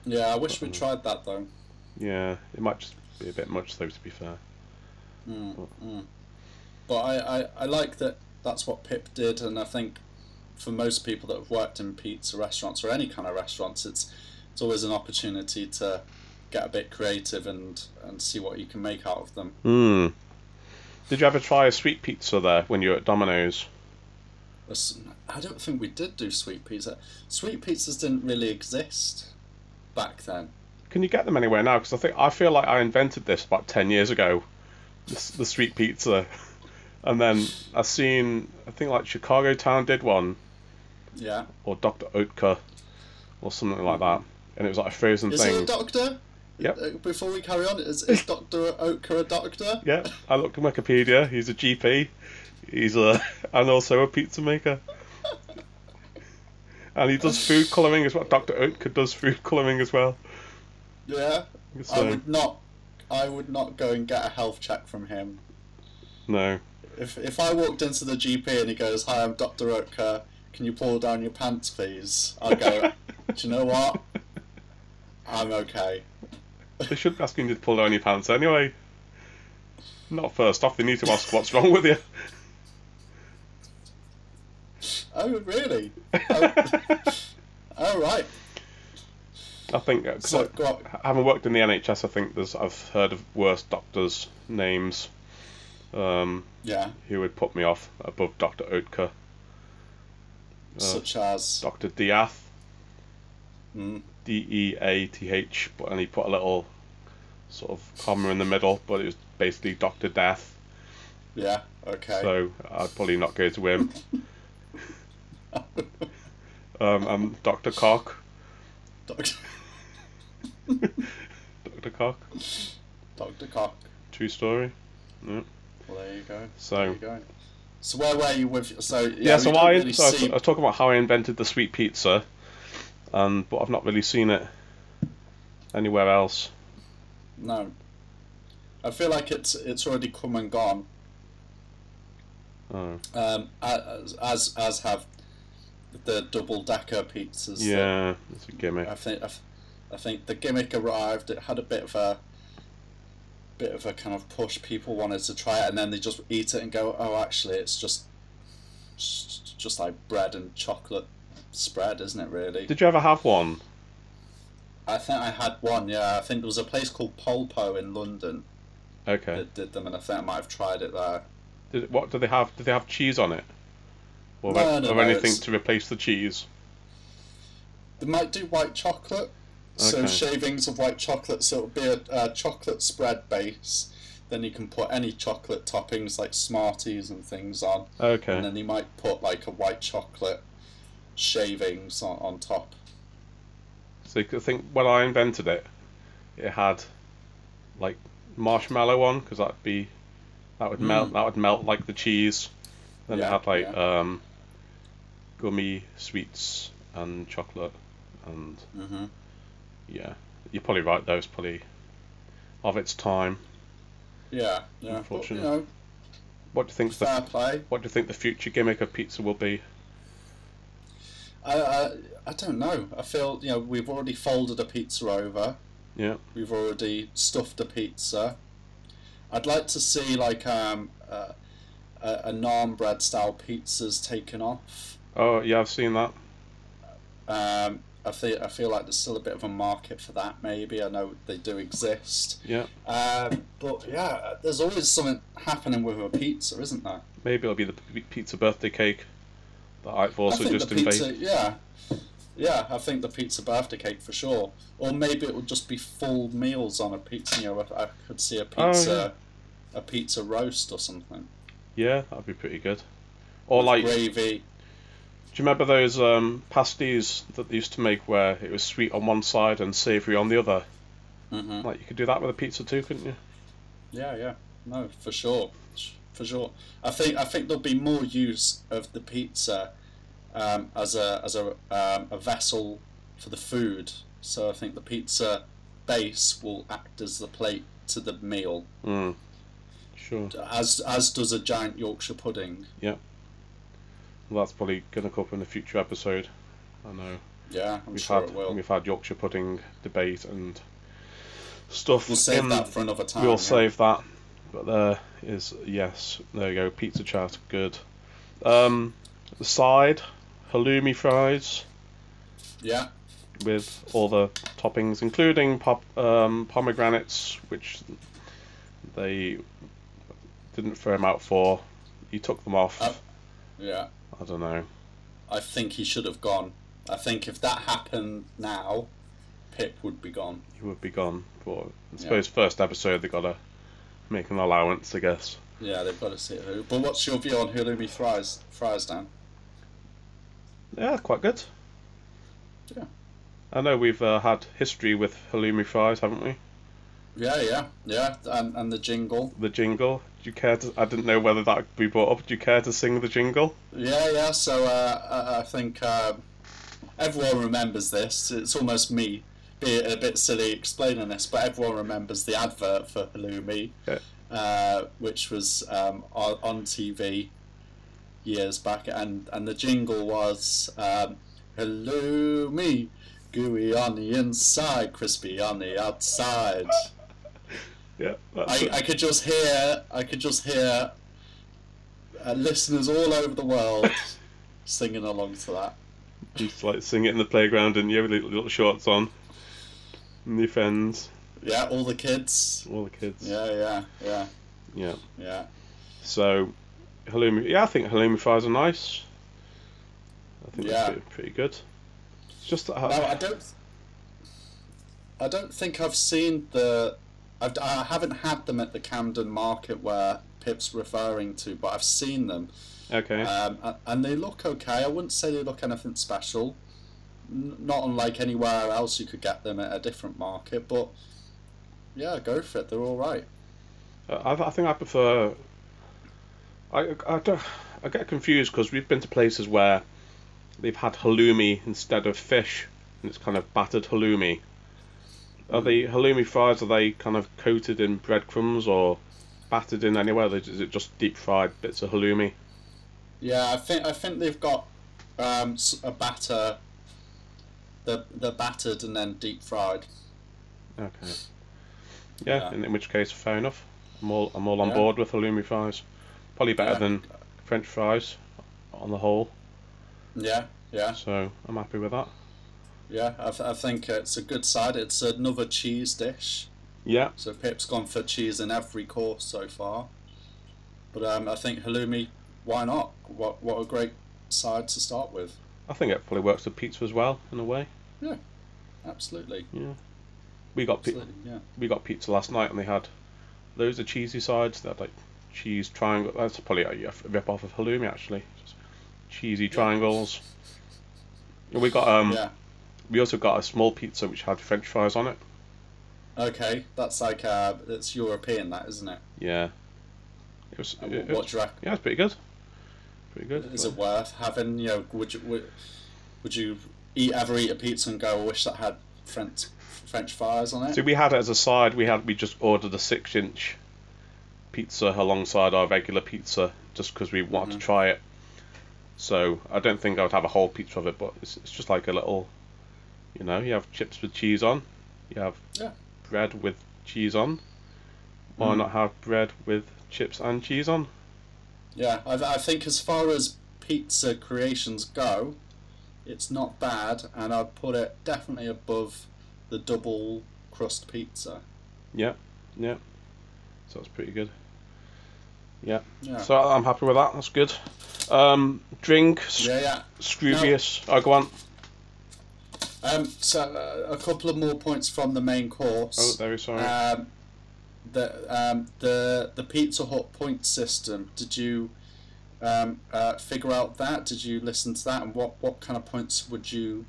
B: Yeah, I wish we
A: Uh-oh.
B: tried that though.
A: Yeah, it might just be a bit much though, to be fair.
B: Mm, mm. But I, I, I like that that's what Pip did, and I think for most people that have worked in pizza restaurants or any kind of restaurants, it's it's always an opportunity to get a bit creative and, and see what you can make out of them.
A: Hmm. Did you ever try a sweet pizza there when you were at Domino's?
B: I don't think we did do sweet pizza. Sweet pizzas didn't really exist back then.
A: can you get them anywhere now? Because I think I feel like I invented this about ten years ago, the, the sweet pizza, and then I seen I think like Chicago Town did one
B: Yeah.
A: or Dr Oetker or something like that, and it was like a frozen
B: Is he
A: thing.
B: a doctor?
A: Yep.
B: Uh, Before we carry on, is, is Dr. Oetker a doctor?
A: Yeah, I looked at Wikipedia. He's a GP. He's a and also a pizza maker. And he does food colouring as well. Dr. Oetker does food colouring as well.
B: Yeah. I
A: So
B: would not. I would not go and get a health check from him.
A: no,
B: If if I walked into the GP and he goes, "Hi, I'm Dr. Oetker. Can you pull down your pants, please?" I'll go. Do you know what? I'm okay.
A: They should be asking you to pull down your pants anyway. Not first off. They need to ask what's wrong with you.
B: Oh, really? Oh, all right.
A: I think uh, 'cause
B: So,
A: I, having worked in the NHS, I think there's I've heard of worse doctors' names. Um,
B: Yeah.
A: who would put me off above Dr. Oetker. Uh,
B: Such as.
A: Dr. Diath,
B: Mm,
A: D E A T H, but and he put a little sort of comma in the middle, but it was basically Doctor Death.
B: yeah. Okay.
A: So I'd probably not go to him. Um, I'm Doctor Cock.
B: Doctor,
A: Doctor Cock.
B: Dr. Cock.
A: True story. Yeah.
B: Well, there you go. There
A: So
B: you go. So where were you with? So yeah.
A: yeah, so I,
B: really
A: so I I was talking about how I invented the sweet pizza, and but I've not really seen it anywhere else.
B: No. I feel like it's it's already come and gone.
A: Oh,
B: Um, as as as have the double decker pizzas.
A: yeah, it's a gimmick.
B: I think I, I think the gimmick arrived. It had a bit of a bit of a kind of push. People wanted to try it, and then they just eat it and go, "Oh, actually, it's just, just like bread and chocolate spread, isn't it? Really."
A: Did you ever have one?
B: I think I had one. Yeah, I think there was a place called Polpo in London
A: Okay.
B: that did them, and I think I might have tried it there.
A: Did, what do they have? Do they have cheese on it? Or,
B: No, no,
A: or
B: no,
A: anything
B: it's-
A: to replace the cheese?
B: They might do white chocolate.
A: Okay.
B: So shavings of white chocolate, so it'll be a, a chocolate spread base. Then you can put any chocolate toppings like Smarties and things on,
A: Okay.
B: and then you might put like a white chocolate shavings on, on top.
A: So you could think when I invented it, it had like marshmallow on because that'd be that would melt. That would melt like the cheese. Then it
B: Mm.
A: Had like um, gummy sweets and chocolate and
B: Mm-hmm.
A: yeah. You're probably right. Though it's probably of its time.
B: Yeah, yeah. But, you know,
A: What do you think? The,
B: play.
A: what do you think the future gimmick of pizza will be?
B: I, I I don't know. I feel you know we've already folded a pizza over.
A: Yeah.
B: We've already stuffed a pizza. I'd like to see like um uh, a, a naan bread style pizzas taken off.
A: Oh yeah, I've seen that.
B: Um, I feel I feel like there's still a bit of a market for that. Maybe I know they do exist.
A: Yeah.
B: Um, but yeah, there's always something happening with a pizza, isn't there?
A: Maybe it'll be the pizza birthday cake that I've also
B: I think
A: just
B: the pizza, yeah, yeah. I think the pizza birthday cake for sure. Or maybe it would just be full meals on a pizza. You know, I could see a
A: Oh,
B: pizza, a pizza roast or something.
A: Yeah, that'd be pretty good. Or
B: With
A: like, do you remember those um, pasties that they used to make where it was sweet on one side and savoury on the other?
B: hmm
A: Like you could do that with a pizza too, couldn't you?
B: Yeah, yeah. No, for sure, for sure. I think I think there'll be more use of the pizza um, as a as a um, a vessel for the food. So I think the pizza base will act as the plate to the meal,
A: Mm. Sure.
B: as as does a giant Yorkshire pudding.
A: Well, that's probably going to come up in a future episode. I know.
B: Yeah, I'm
A: we've
B: sure
A: had
B: it will.
A: we've had Yorkshire pudding debate and stuff.
B: We'll save
A: in-
B: that for another time.
A: We'll
B: yeah.
A: save that. But there is yes. There you go. Pizza chat. Good. Um, the side halloumi fries
B: Yeah,
A: with all the toppings, including pop, um, pomegranates, which they didn't throw him out for. He took them off.
B: Oh. yeah.
A: I don't know.
B: I think he should have gone. I think if that happened now, Pip would be gone.
A: he would be gone. But I suppose first episode they gotta make an allowance, I guess.
B: Yeah, they've got to see who. But what's your view on Halloumi fries? Fries, Dan?
A: Yeah, quite good.
B: Yeah.
A: I know we've uh, had history with halloumi fries, haven't we?
B: Yeah, yeah, yeah. And and the jingle.
A: The jingle. Do you care to? I didn't know whether that could be brought up. Do you care to sing the jingle?
B: Yeah, yeah. So uh, I, I think uh, everyone remembers this. It's almost me being a bit silly explaining this, but everyone remembers the advert for Halloumi,
A: Yeah.
B: uh, which was um, on, on TV years back, and and the jingle was um, "Hello me, gooey on the inside, crispy on the outside.
A: Yeah.
B: I. I could just hear I could just hear uh, listeners all over the world singing along to that.
A: Just like sing it in the playground and you have little, little shorts on. And your friends,
B: Yeah, all the kids.
A: all the kids.
B: Yeah, yeah, yeah,
A: Yeah.
B: yeah.
A: So, halloumi. Yeah, I think halloumi fries are nice. I think
B: Yeah.
A: they're pretty, good. It's just that.
B: No, I don't. I don't think I've seen the. I've, I haven't had them at the Camden Market where Pip's referring to, but I've seen them,
A: okay.
B: um, and they look okay. I wouldn't say they look anything special. Not unlike anywhere else you could get them at a different market, but yeah, go for it. They're all right.
A: Uh, I, I think I prefer. I, I, don't, I get confused because we've been to places where they've had halloumi instead of fish, and it's kind of battered halloumi. Are the halloumi fries? Are they kind of coated in breadcrumbs or battered in anywhere? Is it just deep fried bits of halloumi?
B: Yeah, I think I think they've got um, a batter. The the battered and then deep fried.
A: Okay. Yeah,
B: Yeah.
A: In, in which case, fair enough. I'm all I'm all on
B: Yeah.
A: board with halloumi fries. Probably better
B: Yeah.
A: than French fries, on the whole.
B: Yeah, yeah,
A: So I'm happy with that.
B: yeah. I, th- I think it's a good side. It's another cheese dish.
A: Yeah.
B: So Pip's gone for cheese in every course so far. But um, I think halloumi. Why not? What what a great side to start with.
A: I think it probably works with pizza as well in a way.
B: Yeah, absolutely. Yeah.
A: We got pizza.
B: Absolutely. Yeah.
A: we got pizza last night and they had those are cheesy sides. They had like cheese triangle. That's probably a, rip off of halloumi actually. Just cheesy triangles. We got um.
B: yeah.
A: We also got a small pizza which had French fries on it.
B: Okay. That's like uh, it's European, that isn't it?
A: Yeah. It was. It,
B: what you
A: yeah, it's pretty good. Pretty good.
B: Is it worth having? You know, would you would, would you eat ever eat a pizza and go, I wish that had French French fries on it?
A: So we had it as a side. We had we just ordered a six-inch pizza alongside our regular pizza just because we wanted
B: Mhm.
A: to try it. So I don't think I would have a whole pizza of it, but it's, it's just like a little, you know, you have chips with cheese on, you have
B: Yeah.
A: bread with cheese on. Why
B: Mm.
A: not have bread with chips and cheese on?
B: Yeah, I, I think as far as pizza creations go, it's not bad, and I'd put it definitely above the double crust pizza. Yeah, yeah.
A: So that's pretty good.
B: Yeah,
A: So I'm happy with that. That's good. Um, drink,
B: yeah, yeah.
A: Scroobius. Oh, go on.
B: Um, so uh, a couple of more points from the main course.
A: Oh, very sorry.
B: Um, the um, the the Pizza Hut point system. Did you um, uh, figure out that? Did you listen to that? And what what kind of points would you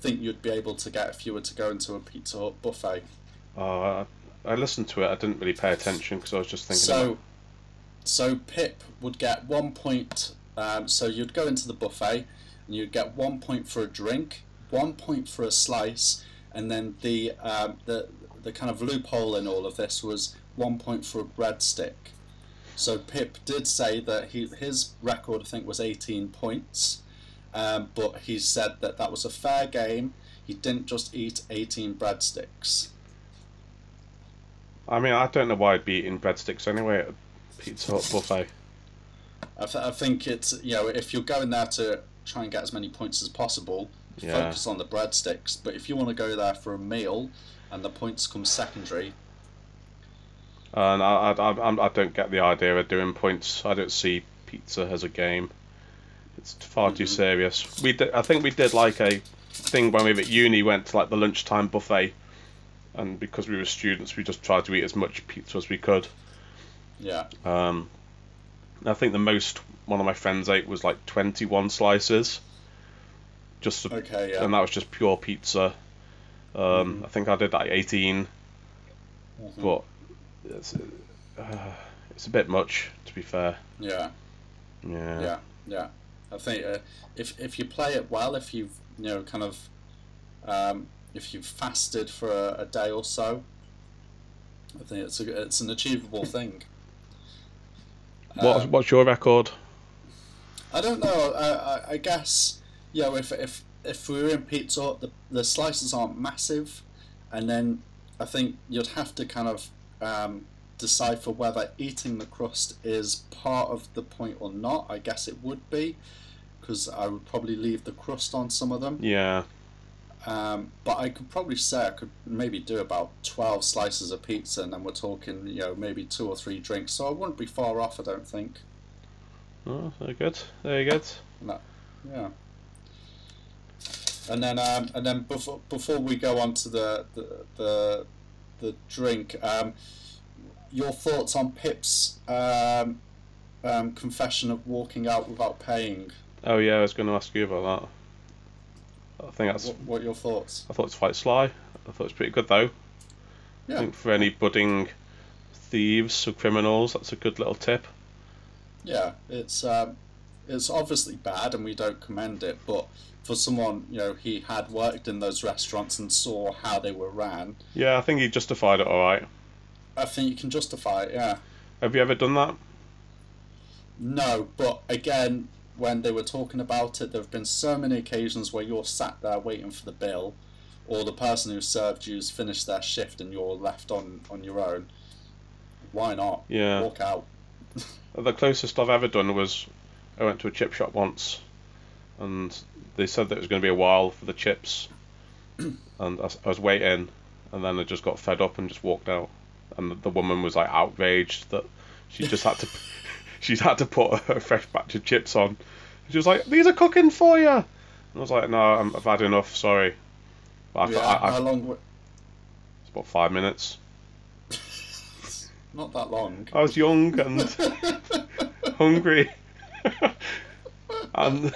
B: think you'd be able to get if you were to go into a Pizza Hut buffet?
A: Oh, I, I listened to it. I didn't really pay attention because I was just thinking.
B: So,
A: about,
B: so Pip would get one point. Um, so you'd go into the buffet, and you'd get one point for a drink, one point for a slice, and then the um, the the kind of loophole in all of this was one point for a breadstick. So Pip did say that he his record I think was 18 points, um, but he said that that was a fair game. He didn't just eat 18 breadsticks.
A: I mean, I don't know why I'd be eating breadsticks anyway Pizza Hut buffet.
B: I, th- I think it's you know if you're going there to try and get as many points as possible,
A: Yeah.
B: focus on the breadsticks. But if you want to go there for a meal and the points come secondary,
A: And I, I, I, I'm- don't get the idea of doing points. I don't see pizza as a game. It's far too
B: Mhm.
A: serious. We did, I think we did like a thing when we were at uni went to like the lunchtime buffet, and because we were students, we just tried to eat as much pizza as we could.
B: Yeah.
A: Um, I think the most one of my friends ate was like 21 slices. Just
B: Okay. Yeah.
A: and that was just pure pizza. Um, I think I did like 18,
B: Mhm.
A: but it's, uh, it's a bit much to be fair.
B: Yeah.
A: Yeah.
B: Yeah. Yeah. I think uh, if if you play it well, if you've you know kind of um, if you've fasted for a, a day or so, I think it's a, it's an achievable thing.
A: What,
B: Um,
A: what's your record?
B: I don't know. I, I, I guess you know if if if we were in pizza, the the slices aren't massive, and then I think you'd have to kind of um, decipher whether eating the crust is part of the point or not. I guess it would be, because I would probably leave the crust on some of them.
A: Yeah.
B: Um, but I could probably say I could maybe do about twelve slices of pizza, and then we're talking you know maybe two or three drinks. So I wouldn't be far off. I don't think.
A: Oh, very good. Very good.
B: No, Yeah. And then, um, and then before before we go on to the the the, the drink, um, your thoughts on Pip's um, um, confession of walking out without paying?
A: Oh yeah, I was going to ask you about that. I think that's.
B: What, what are your thoughts?
A: I thought it's quite sly. I thought it's pretty good though.
B: Yeah.
A: I think for any budding thieves or criminals, that's a good little tip.
B: Yeah, it's um, it's obviously bad, and we don't commend it. But for someone, you know, he had worked in those restaurants and saw how they were ran.
A: Yeah, I think he justified it all right.
B: I think you can justify it. Yeah.
A: Have you ever done that?
B: No, but again, when they were talking about it, there have been so many occasions where you're sat there waiting for the bill, or the person who served you's finished their shift and you're left on, on your own. Why not?
A: Yeah.
B: Walk out.
A: The closest I've ever done was I went to a chip shop once, and they said that it was going to be a while for the chips, and I was waiting, and then I just got fed up and just walked out, and the, the woman was like outraged that she just had to, she had to put a fresh batch of chips on. She was like, "These are cooking for you," and I was like, "No, I'm, I've had enough. Sorry." But I,
B: yeah,
A: I, I,
B: how long?
A: it's about five minutes.
B: Not that long.
A: I was young and hungry. and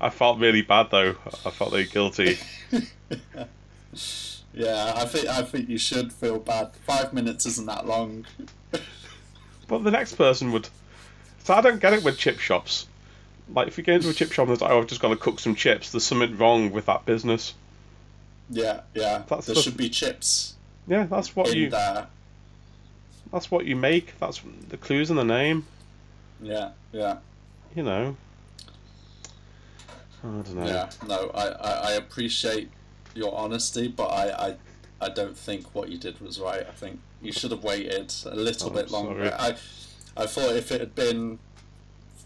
A: I felt really bad though. I felt really guilty.
B: Yeah, I think I think you should feel bad. Five minutes isn't that long.
A: But the next person would. So I don't get it with chip shops. Like if you go into a chip shop and it's like, oh, I've just got to cook some chips, there's something wrong with that business.
B: Yeah, yeah.
A: That's
B: there
A: the-
B: should be chips
A: Yeah, that's what
B: in
A: you.
B: there.
A: That's what you make. That's the clues in the name.
B: Yeah, yeah.
A: You know. I don't know.
B: Yeah, no, I, I, I appreciate your honesty, but I, I I don't think what you did was right. I think you should have waited a little
A: Oh,
B: bit longer.
A: sorry.
B: I I thought if it had been,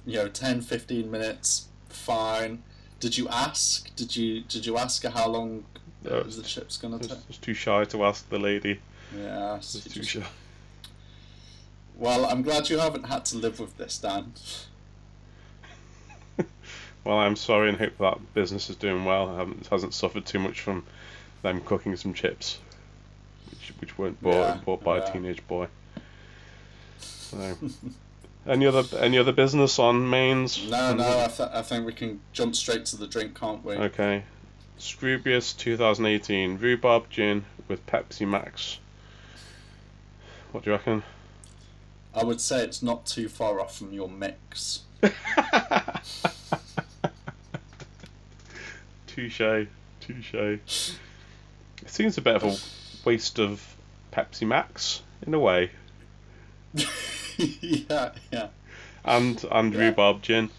B: you know, 10, 15 minutes, fine. Did you ask? Did you did you ask her how long
A: No,
B: the ship's gonna
A: I was
B: take?
A: too shy to ask the lady.
B: Yeah.
A: I was too shy.
B: well, I'm glad you haven't had to live with this, Dan.
A: Well, I'm sorry and hope that business is doing well. I haven't hasn't suffered too much from them cooking some chips, which which weren't bought
B: Yeah,
A: bought by
B: yeah.
A: a teenage boy. So, any other any other business on mains?
B: No, no, I, th- I think we can jump straight to the drink, can't we?
A: Okay. Scroobius 2018 rhubarb gin with Pepsi Max. What do you reckon?
B: I would say it's not too far off from your mix.
A: Touche, touche. It seems a bit of a waste of Pepsi Max in a way,
B: yeah, yeah.
A: and and
B: Yeah.
A: rhubarb gin.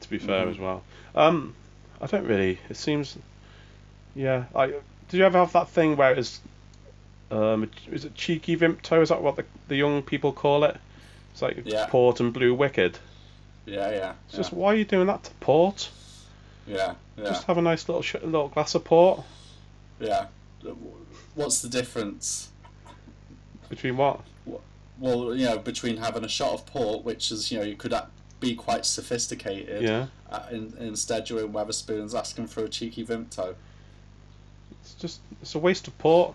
A: To be fair
B: Mhm.
A: as well. Um, I don't really. It seems. Yeah. I did you ever have that thing where it's um is it cheeky Vimto? Is that what the the young people call it? It's like
B: Yeah.
A: port and blue wicked.
B: Yeah, yeah.
A: It's just why are you doing that to port?
B: yeah, yeah,
A: Just have a nice little sh- little glass of port.
B: yeah. What's the difference?
A: Between what?
B: Well, you know, between having a shot of port, which is you know you could a- be quite sophisticated,
A: Yeah.
B: uh, in, instead you're in Wetherspoons asking for a cheeky Vimto.
A: It's just it's a waste of port.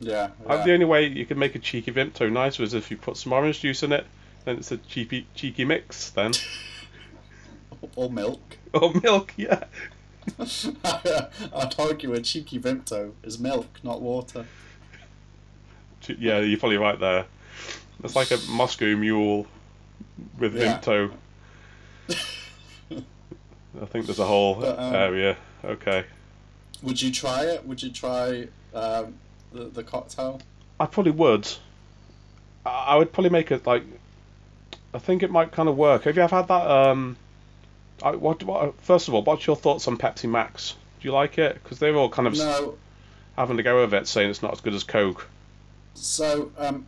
B: Yeah.
A: Uh,
B: yeah.
A: The only way you can make a cheeky Vimto nicer is if you put some orange juice in it. Then it's a cheeky cheeky mix. Then
B: or milk.
A: or milk. Yeah.
B: I'd argue a cheeky Vimto is milk, not water.
A: Yeah, you're probably right there. It's like a Moscow Mule with
B: Yeah.
A: Vimto. I think there's a whole
B: But, um,
A: area. Okay.
B: Would you try it? Would you try um, the the cocktail?
A: I probably would. I I would probably make it like. I think it might kind of work. Have you ever had that? Um, I, what, what? First of all, what's your thoughts on Pepsi Max? Do you like it? Because they're all kind of
B: No.
A: having to go with it, saying it's not as good as Coke.
B: So um,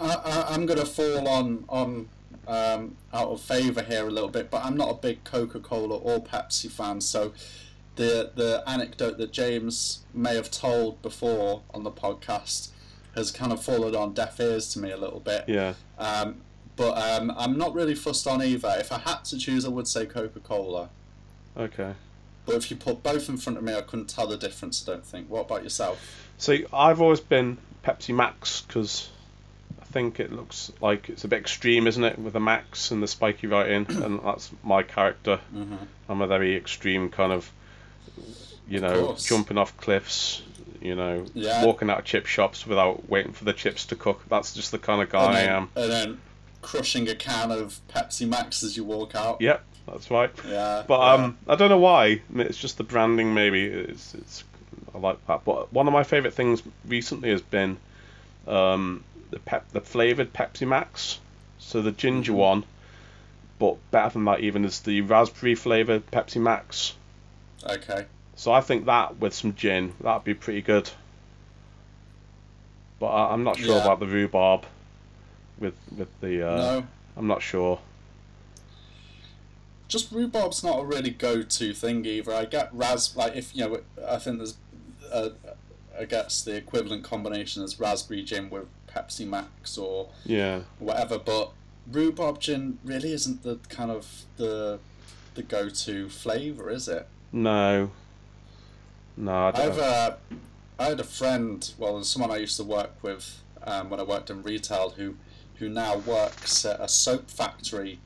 B: I, I'm going to fall on on um, out of favour here a little bit, but I'm not a big Coca-Cola or Pepsi fan. So the the anecdote that James may have told before on the podcast has kind of fallen on deaf ears to me a little bit.
A: Yeah.
B: Um, but um, I'm not really fussed on either. If I had to choose, I would say Coca-Cola.
A: Okay.
B: But if you put both in front of me, I couldn't tell the difference. I don't think. What about yourself?
A: See, I've always been Pepsi Max because I think it looks like it's a bit extreme, isn't it, with the Max and the spiky writing, and that's my character.
B: Mm-hmm.
A: I'm a very extreme kind of, you know, jumping off cliffs, you know,
B: Yeah.
A: walking out of chip shops without waiting for the chips to cook. That's just the kind of guy
B: and
A: I am.
B: And then crushing a can of Pepsi Max as you walk out.
A: Yep, that's right.
B: Yeah.
A: But
B: yeah.
A: um, I don't know why. It's just the branding, maybe. It's it's I like that. But one of my favourite things recently has been um, the pep the flavoured Pepsi Max. So the ginger
B: Mhm.
A: one, but better than that even is the raspberry flavoured Pepsi Max.
B: Okay.
A: So I think that with some gin, that'd be pretty good. But I, I'm not sure
B: Yeah.
A: about the rhubarb. With with the uh,
B: no.
A: I'm not sure.
B: Just rhubarb's not a really go-to thing either. I get ras like if you know I think there's uh, I guess the equivalent combination is raspberry gin with Pepsi Max or
A: Yeah.
B: whatever, but rhubarb gin really isn't the kind of the the go-to flavour, is it?
A: No. No, I don't.
B: I've uh, I had a friend, well, there's someone I used to work with um, when I worked in retail, who who now works at a soap factory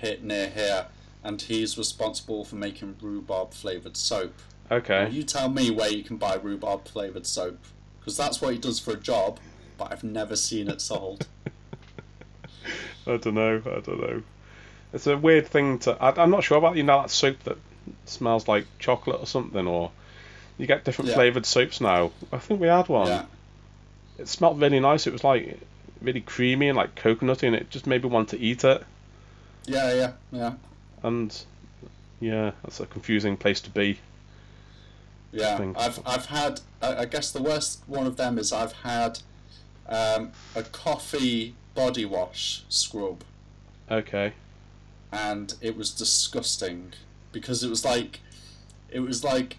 B: here near here, and he's responsible for making rhubarb flavored soap.
A: okay.
B: You tell me where you can buy rhubarb flavored soap, because that's what he does for a job, but I've never seen it sold.
A: I don't know. I don't know. It's a weird thing to. I, I'm not sure about you know that soap that smells like chocolate or something, or you get different
B: Yeah.
A: flavored soaps now. I think we had one.
B: yeah,
A: It smelled really nice. It was like really creamy and like coconutty, and it just made me want to eat it.
B: yeah, yeah, yeah,
A: And yeah, that's a confusing place to be.
B: yeah.
A: Thing.
B: I've I've had. I, I guess the worst one of them is I've had um, a coffee body wash scrub.
A: Okay.
B: and it was disgusting because it was like it was like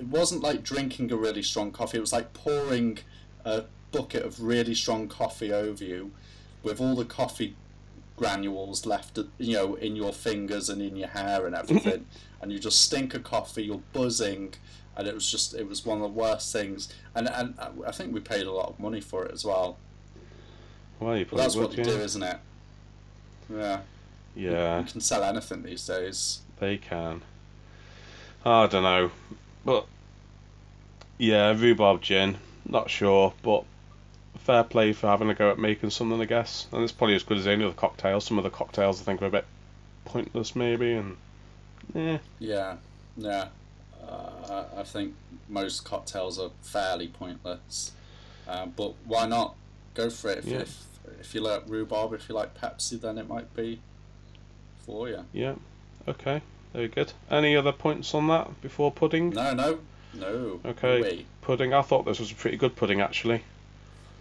B: it wasn't like drinking a really strong coffee it was like pouring a bucket of really strong coffee over you with all the coffee granules left you know in your fingers and in your hair and everything and you just stink of coffee you're buzzing and it was just it was one of the worst things and and uh, I think we paid a lot of money for it as well
A: Well, you probably
B: that's
A: would,
B: what you
A: yeah.
B: do isn't it yeah
A: Yeah,
B: you can sell anything these days.
A: they can. Oh, I don't know, but yeah, rhubarb gin. Not sure, but fair play for having a go at making something, I guess. And it's probably as good as any of the cocktails. Some of the cocktails I think are a bit pointless, maybe, and yeah,
B: Yeah, yeah. Uh, I think most cocktails are fairly pointless, uh, but why not go for it? If,
A: Yeah.
B: if if you like rhubarb, if you like Pepsi, then it might be for you.
A: yeah. Okay, very good. Any other points on that before pudding?
B: No, no, no.
A: Okay.
B: way.
A: Pudding. I thought this was a pretty good pudding actually.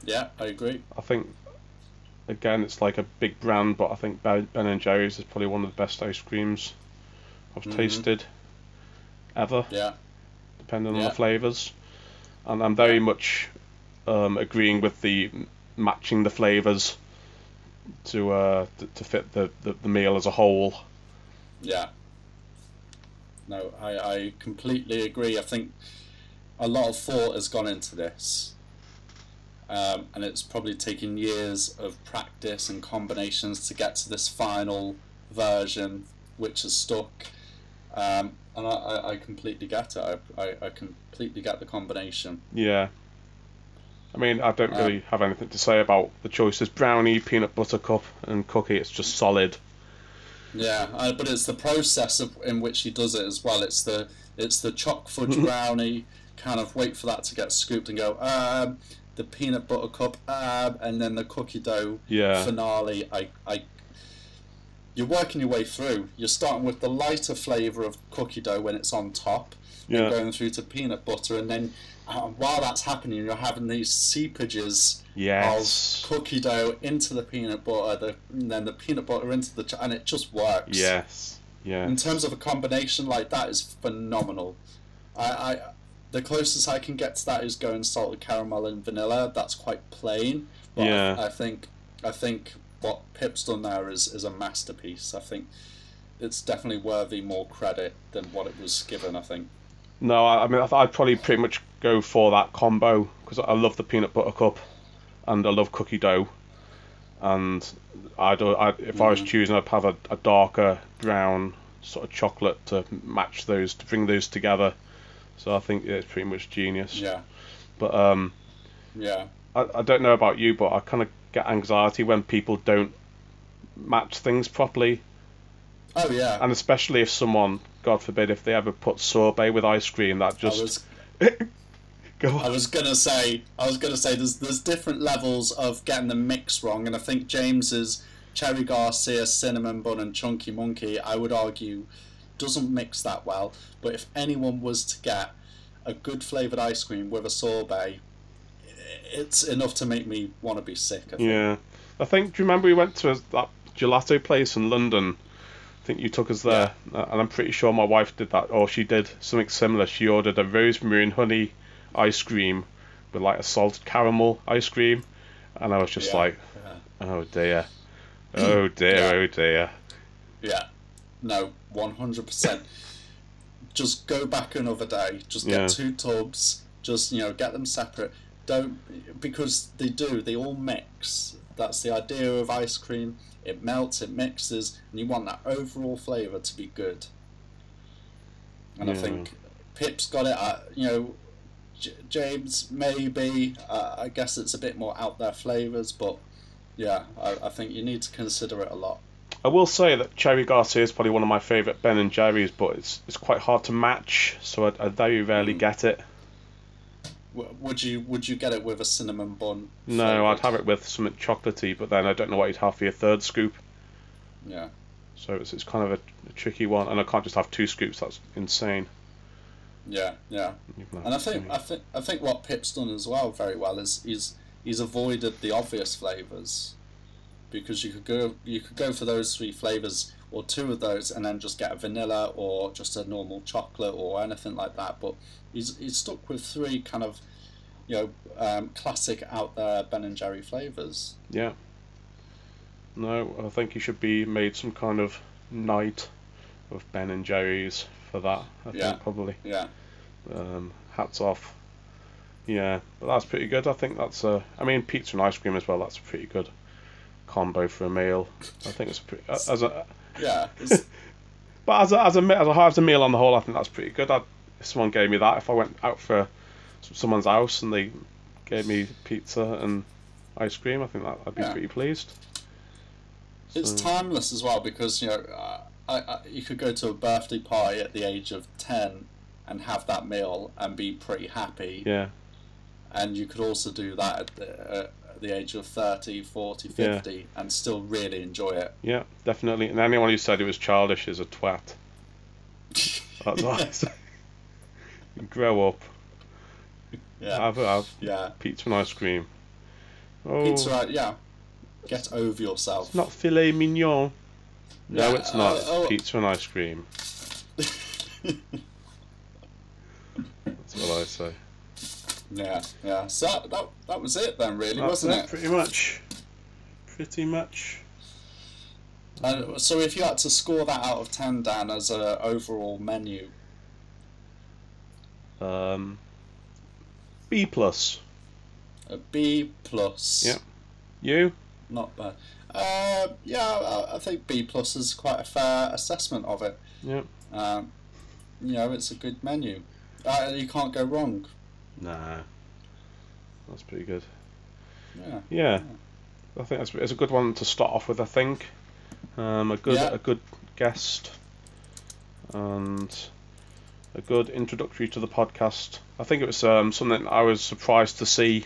B: Yeah, I agree.
A: I think again it's like a big brand, but I think Ben and Jerry's is probably one of the best ice creams I've
B: Mhm.
A: tasted ever,
B: Yeah,
A: depending on
B: Yeah.
A: the flavors. And I'm very much um, agreeing with the matching the flavors to uh to, to fit the, the the meal as a whole.
B: Yeah. No, I, I completely agree. I think a lot of thought has gone into this. Um, and it's probably taken years of practice and combinations to get to this final version, which has stuck. Um, and I, I, completely get it. I, I, I completely get the combination.
A: Yeah. I mean, I don't
B: Um,
A: really have anything to say about the choices. Brownie, peanut butter cup, and cookie. It's just solid.
B: Yeah, uh, but it's the process of, in which he does it as well. It's the it's the choc fudge brownie kind of wait for that to get scooped and go um, the peanut butter cup um, and then the cookie dough
A: Yeah.
B: finale. I, I you're working your way through. You're starting with the lighter flavour of cookie dough when it's on top,
A: Yeah.
B: and going through to peanut butter, and then uh, while that's happening, you're having these seepages
A: Yes.
B: of cookie dough into the peanut butter, the, and then the peanut butter into the, ch- and it just works.
A: Yes. Yeah.
B: In terms of a combination like that is phenomenal. I, I the closest I can get to that is going salted caramel and vanilla. That's quite plain. But
A: Yeah.
B: I, I think I think what Pip's done there is, is a masterpiece. I think it's definitely worthy more credit than what it was given. I think.
A: No, I, I mean, I th- I'd probably pretty much go for that combo because I love the peanut butter cup, and I love cookie dough, and I do. I, if I was
B: Mhm.
A: choosing, I'd have a, a darker brown sort of chocolate to match those to bring those together. So I think yeah, it's pretty much genius.
B: Yeah.
A: But um,
B: Yeah.
A: I, I don't know about you, but I kind of get anxiety when people don't match things properly,
B: Oh yeah.
A: and especially if someone, God forbid, if they ever put sorbet with ice cream, that
B: I
A: just
B: was
A: go
B: I was gonna say I was gonna say there's there's different levels of getting the mix wrong, and I think James's Cherry Garcia, Cinnamon Bun, and Chunky Monkey, I would argue, doesn't mix that well. But if anyone was to get a good flavored ice cream with a sorbet, it's enough to make me want to be sick. I think.
A: Yeah, I think. Do you remember we went to a, that gelato place in London? I think you took us there, uh, and I'm pretty sure my wife did that, or she did something similar. She ordered a rosemary and honey ice cream with like a salted caramel ice cream, and I was just
B: Yeah,
A: like,
B: yeah.
A: oh dear, oh dear,
B: Yeah.
A: oh dear.
B: Yeah, no, one hundred percent. Just go back another day. Just get
A: Yeah.
B: two tubs. Just you know, get them separate. Don't because they do. They all mix. That's the idea of ice cream. It melts, it mixes, and you want that overall flavour to be good. And I think Pip's got it. Uh, you know, J- James maybe. Uh, I guess it's a bit more out there flavours, but yeah, I, I think you need to consider it a lot.
A: I will say that Cherry Garcia is probably one of my favourite Ben and Jerry's, but it's it's quite hard to match, so I, I very rarely
B: Mm.
A: get it.
B: Would you would you get it with a cinnamon bun?
A: No, I'd have it with something chocolatey, but then I don't know what you'd have for your third scoop.
B: Yeah,
A: So it's, it's kind of a, a tricky one, and I can't just have two scoops. That's insane.
B: yeah, yeah.
A: You can have
B: And I think. I think I think what Pip's done as well very well is he's he's avoided the obvious flavors, because you could go you could go for those three flavors or two of those and then just get a vanilla or just a normal chocolate or anything like that. But he's he's stuck with three kind of you know um, classic out there Ben and Jerry flavors.
A: yeah. No, I think he should be made some kind of knight of Ben and Jerry's for that. I
B: Yeah.
A: think probably.
B: Yeah,
A: Um, hats off. Yeah, but that's pretty good. I think that's a. I mean, pizza and ice cream as well. That's pretty good combo for a meal. I think it's pretty as a.
B: yeah.
A: But as a, as a as a as a meal on the whole, I think that's pretty good. If someone gave me that, if I went out for someone's house and they gave me pizza and ice cream, I think that I'd be
B: Yeah.
A: pretty pleased.
B: It's
A: So-
B: timeless as well because you know uh, I, I, you could go to a birthday party at the age of ten and have that meal and be pretty happy,
A: Yeah,
B: and you could also do that at the, uh, at the age of 30, 40,
A: Yeah.
B: 50 and still really enjoy it.
A: yeah, definitely. And anyone who said it was childish is a twat. That's what I say. Grow up.
B: yeah,
A: Have have
B: yeah.
A: pizza and ice cream. Oh,
B: Pizza, yeah. Get over yourself.
A: it's not filet mignon. No,
B: Yeah,
A: it's not.
B: uh, oh.
A: pizza and ice cream. That's what I say.
B: Yeah, yeah. So that, that that was it then, really,
A: That's
B: wasn't
A: it,
B: it?
A: Pretty much. pretty much.
B: And so, if you had to score that out of ten, Dan, as a overall menu,
A: Um, B plus.
B: a B plus.
A: Yeah. You?
B: Not bad. Uh, yeah, I, I think B plus is quite a fair assessment of it.
A: Yeah.
B: Um, you know, it's a good menu. Uh, you can't go wrong.
A: Nah. That's pretty good.
B: Yeah.
A: Yeah. I think that's it's a good one to start off with. I think. Um, a good
B: Yeah.
A: a good guest. And a good introductory to the podcast. I think it was um, something I was surprised to see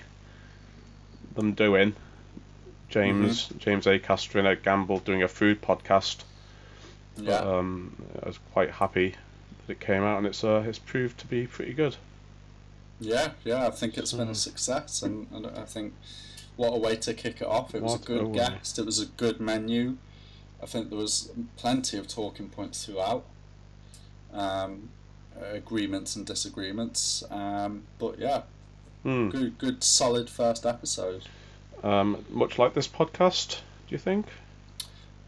A: them doing. James James Acaster and Ed Gamble doing a food podcast.
B: Yeah.
A: But, um, I was quite happy that it came out, and it's uh, it's proved to be pretty good.
B: Yeah, yeah, I think it's been a
A: Mhm.
B: success, and, and I think what a way to kick it off. It was
A: What
B: a good
A: a
B: guest. It was a good menu. I think there was plenty of talking points throughout. Um, agreements and disagreements. Um, but yeah,
A: Hmm.
B: good, good, solid first episode.
A: Um, much like this podcast, do you think?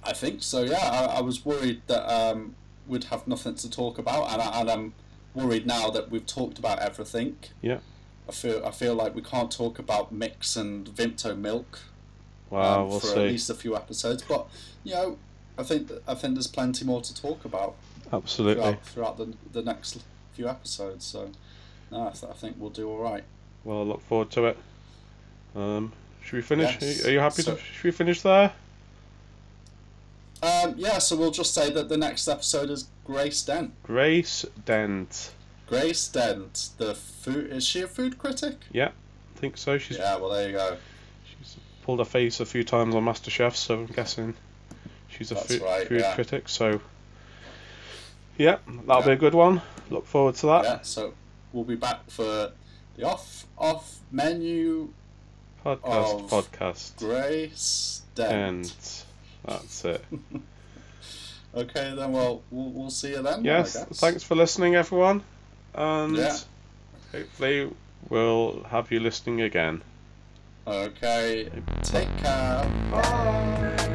B: I think so. Yeah, I, I was worried that um, we'd have nothing to talk about, and, I, and I'm worried now that we've talked about everything.
A: Yeah.
B: I feel I feel like we can't talk about mix and Vimto milk
A: Well,
B: um,
A: we'll
B: for
A: see.
B: at least a few episodes. But you know, I think I think there's plenty more to talk about
A: Absolutely.
B: throughout, throughout the the next few episodes. So, no, I, th- I think we'll do all right.
A: Well, I look forward to it. Um, should we finish?
B: Yes.
A: Are you happy
B: So-
A: to? Should we finish there?
B: Um, yeah, so we'll just say that the next episode is Grace Dent.
A: Grace Dent.
B: Grace Dent, the food is she a food critic?
A: Yeah, I think so. She's
B: Yeah, well there you go.
A: she's pulled her face a few times on MasterChef, so I'm guessing she's a
B: That's
A: food,
B: right,
A: food
B: yeah.
A: critic. So, yeah, that'll be a good one. Look forward to that
B: Yeah, so we'll be back for the off off menu
A: podcast. Podcast.
B: Grace Dent.
A: Dent. That's it.
B: Okay, then well we'll, we'll see you then.
A: Yes. Thanks for listening, everyone, and
B: Yeah.
A: hopefully we'll have you listening again.
B: Okay, take care. Bye.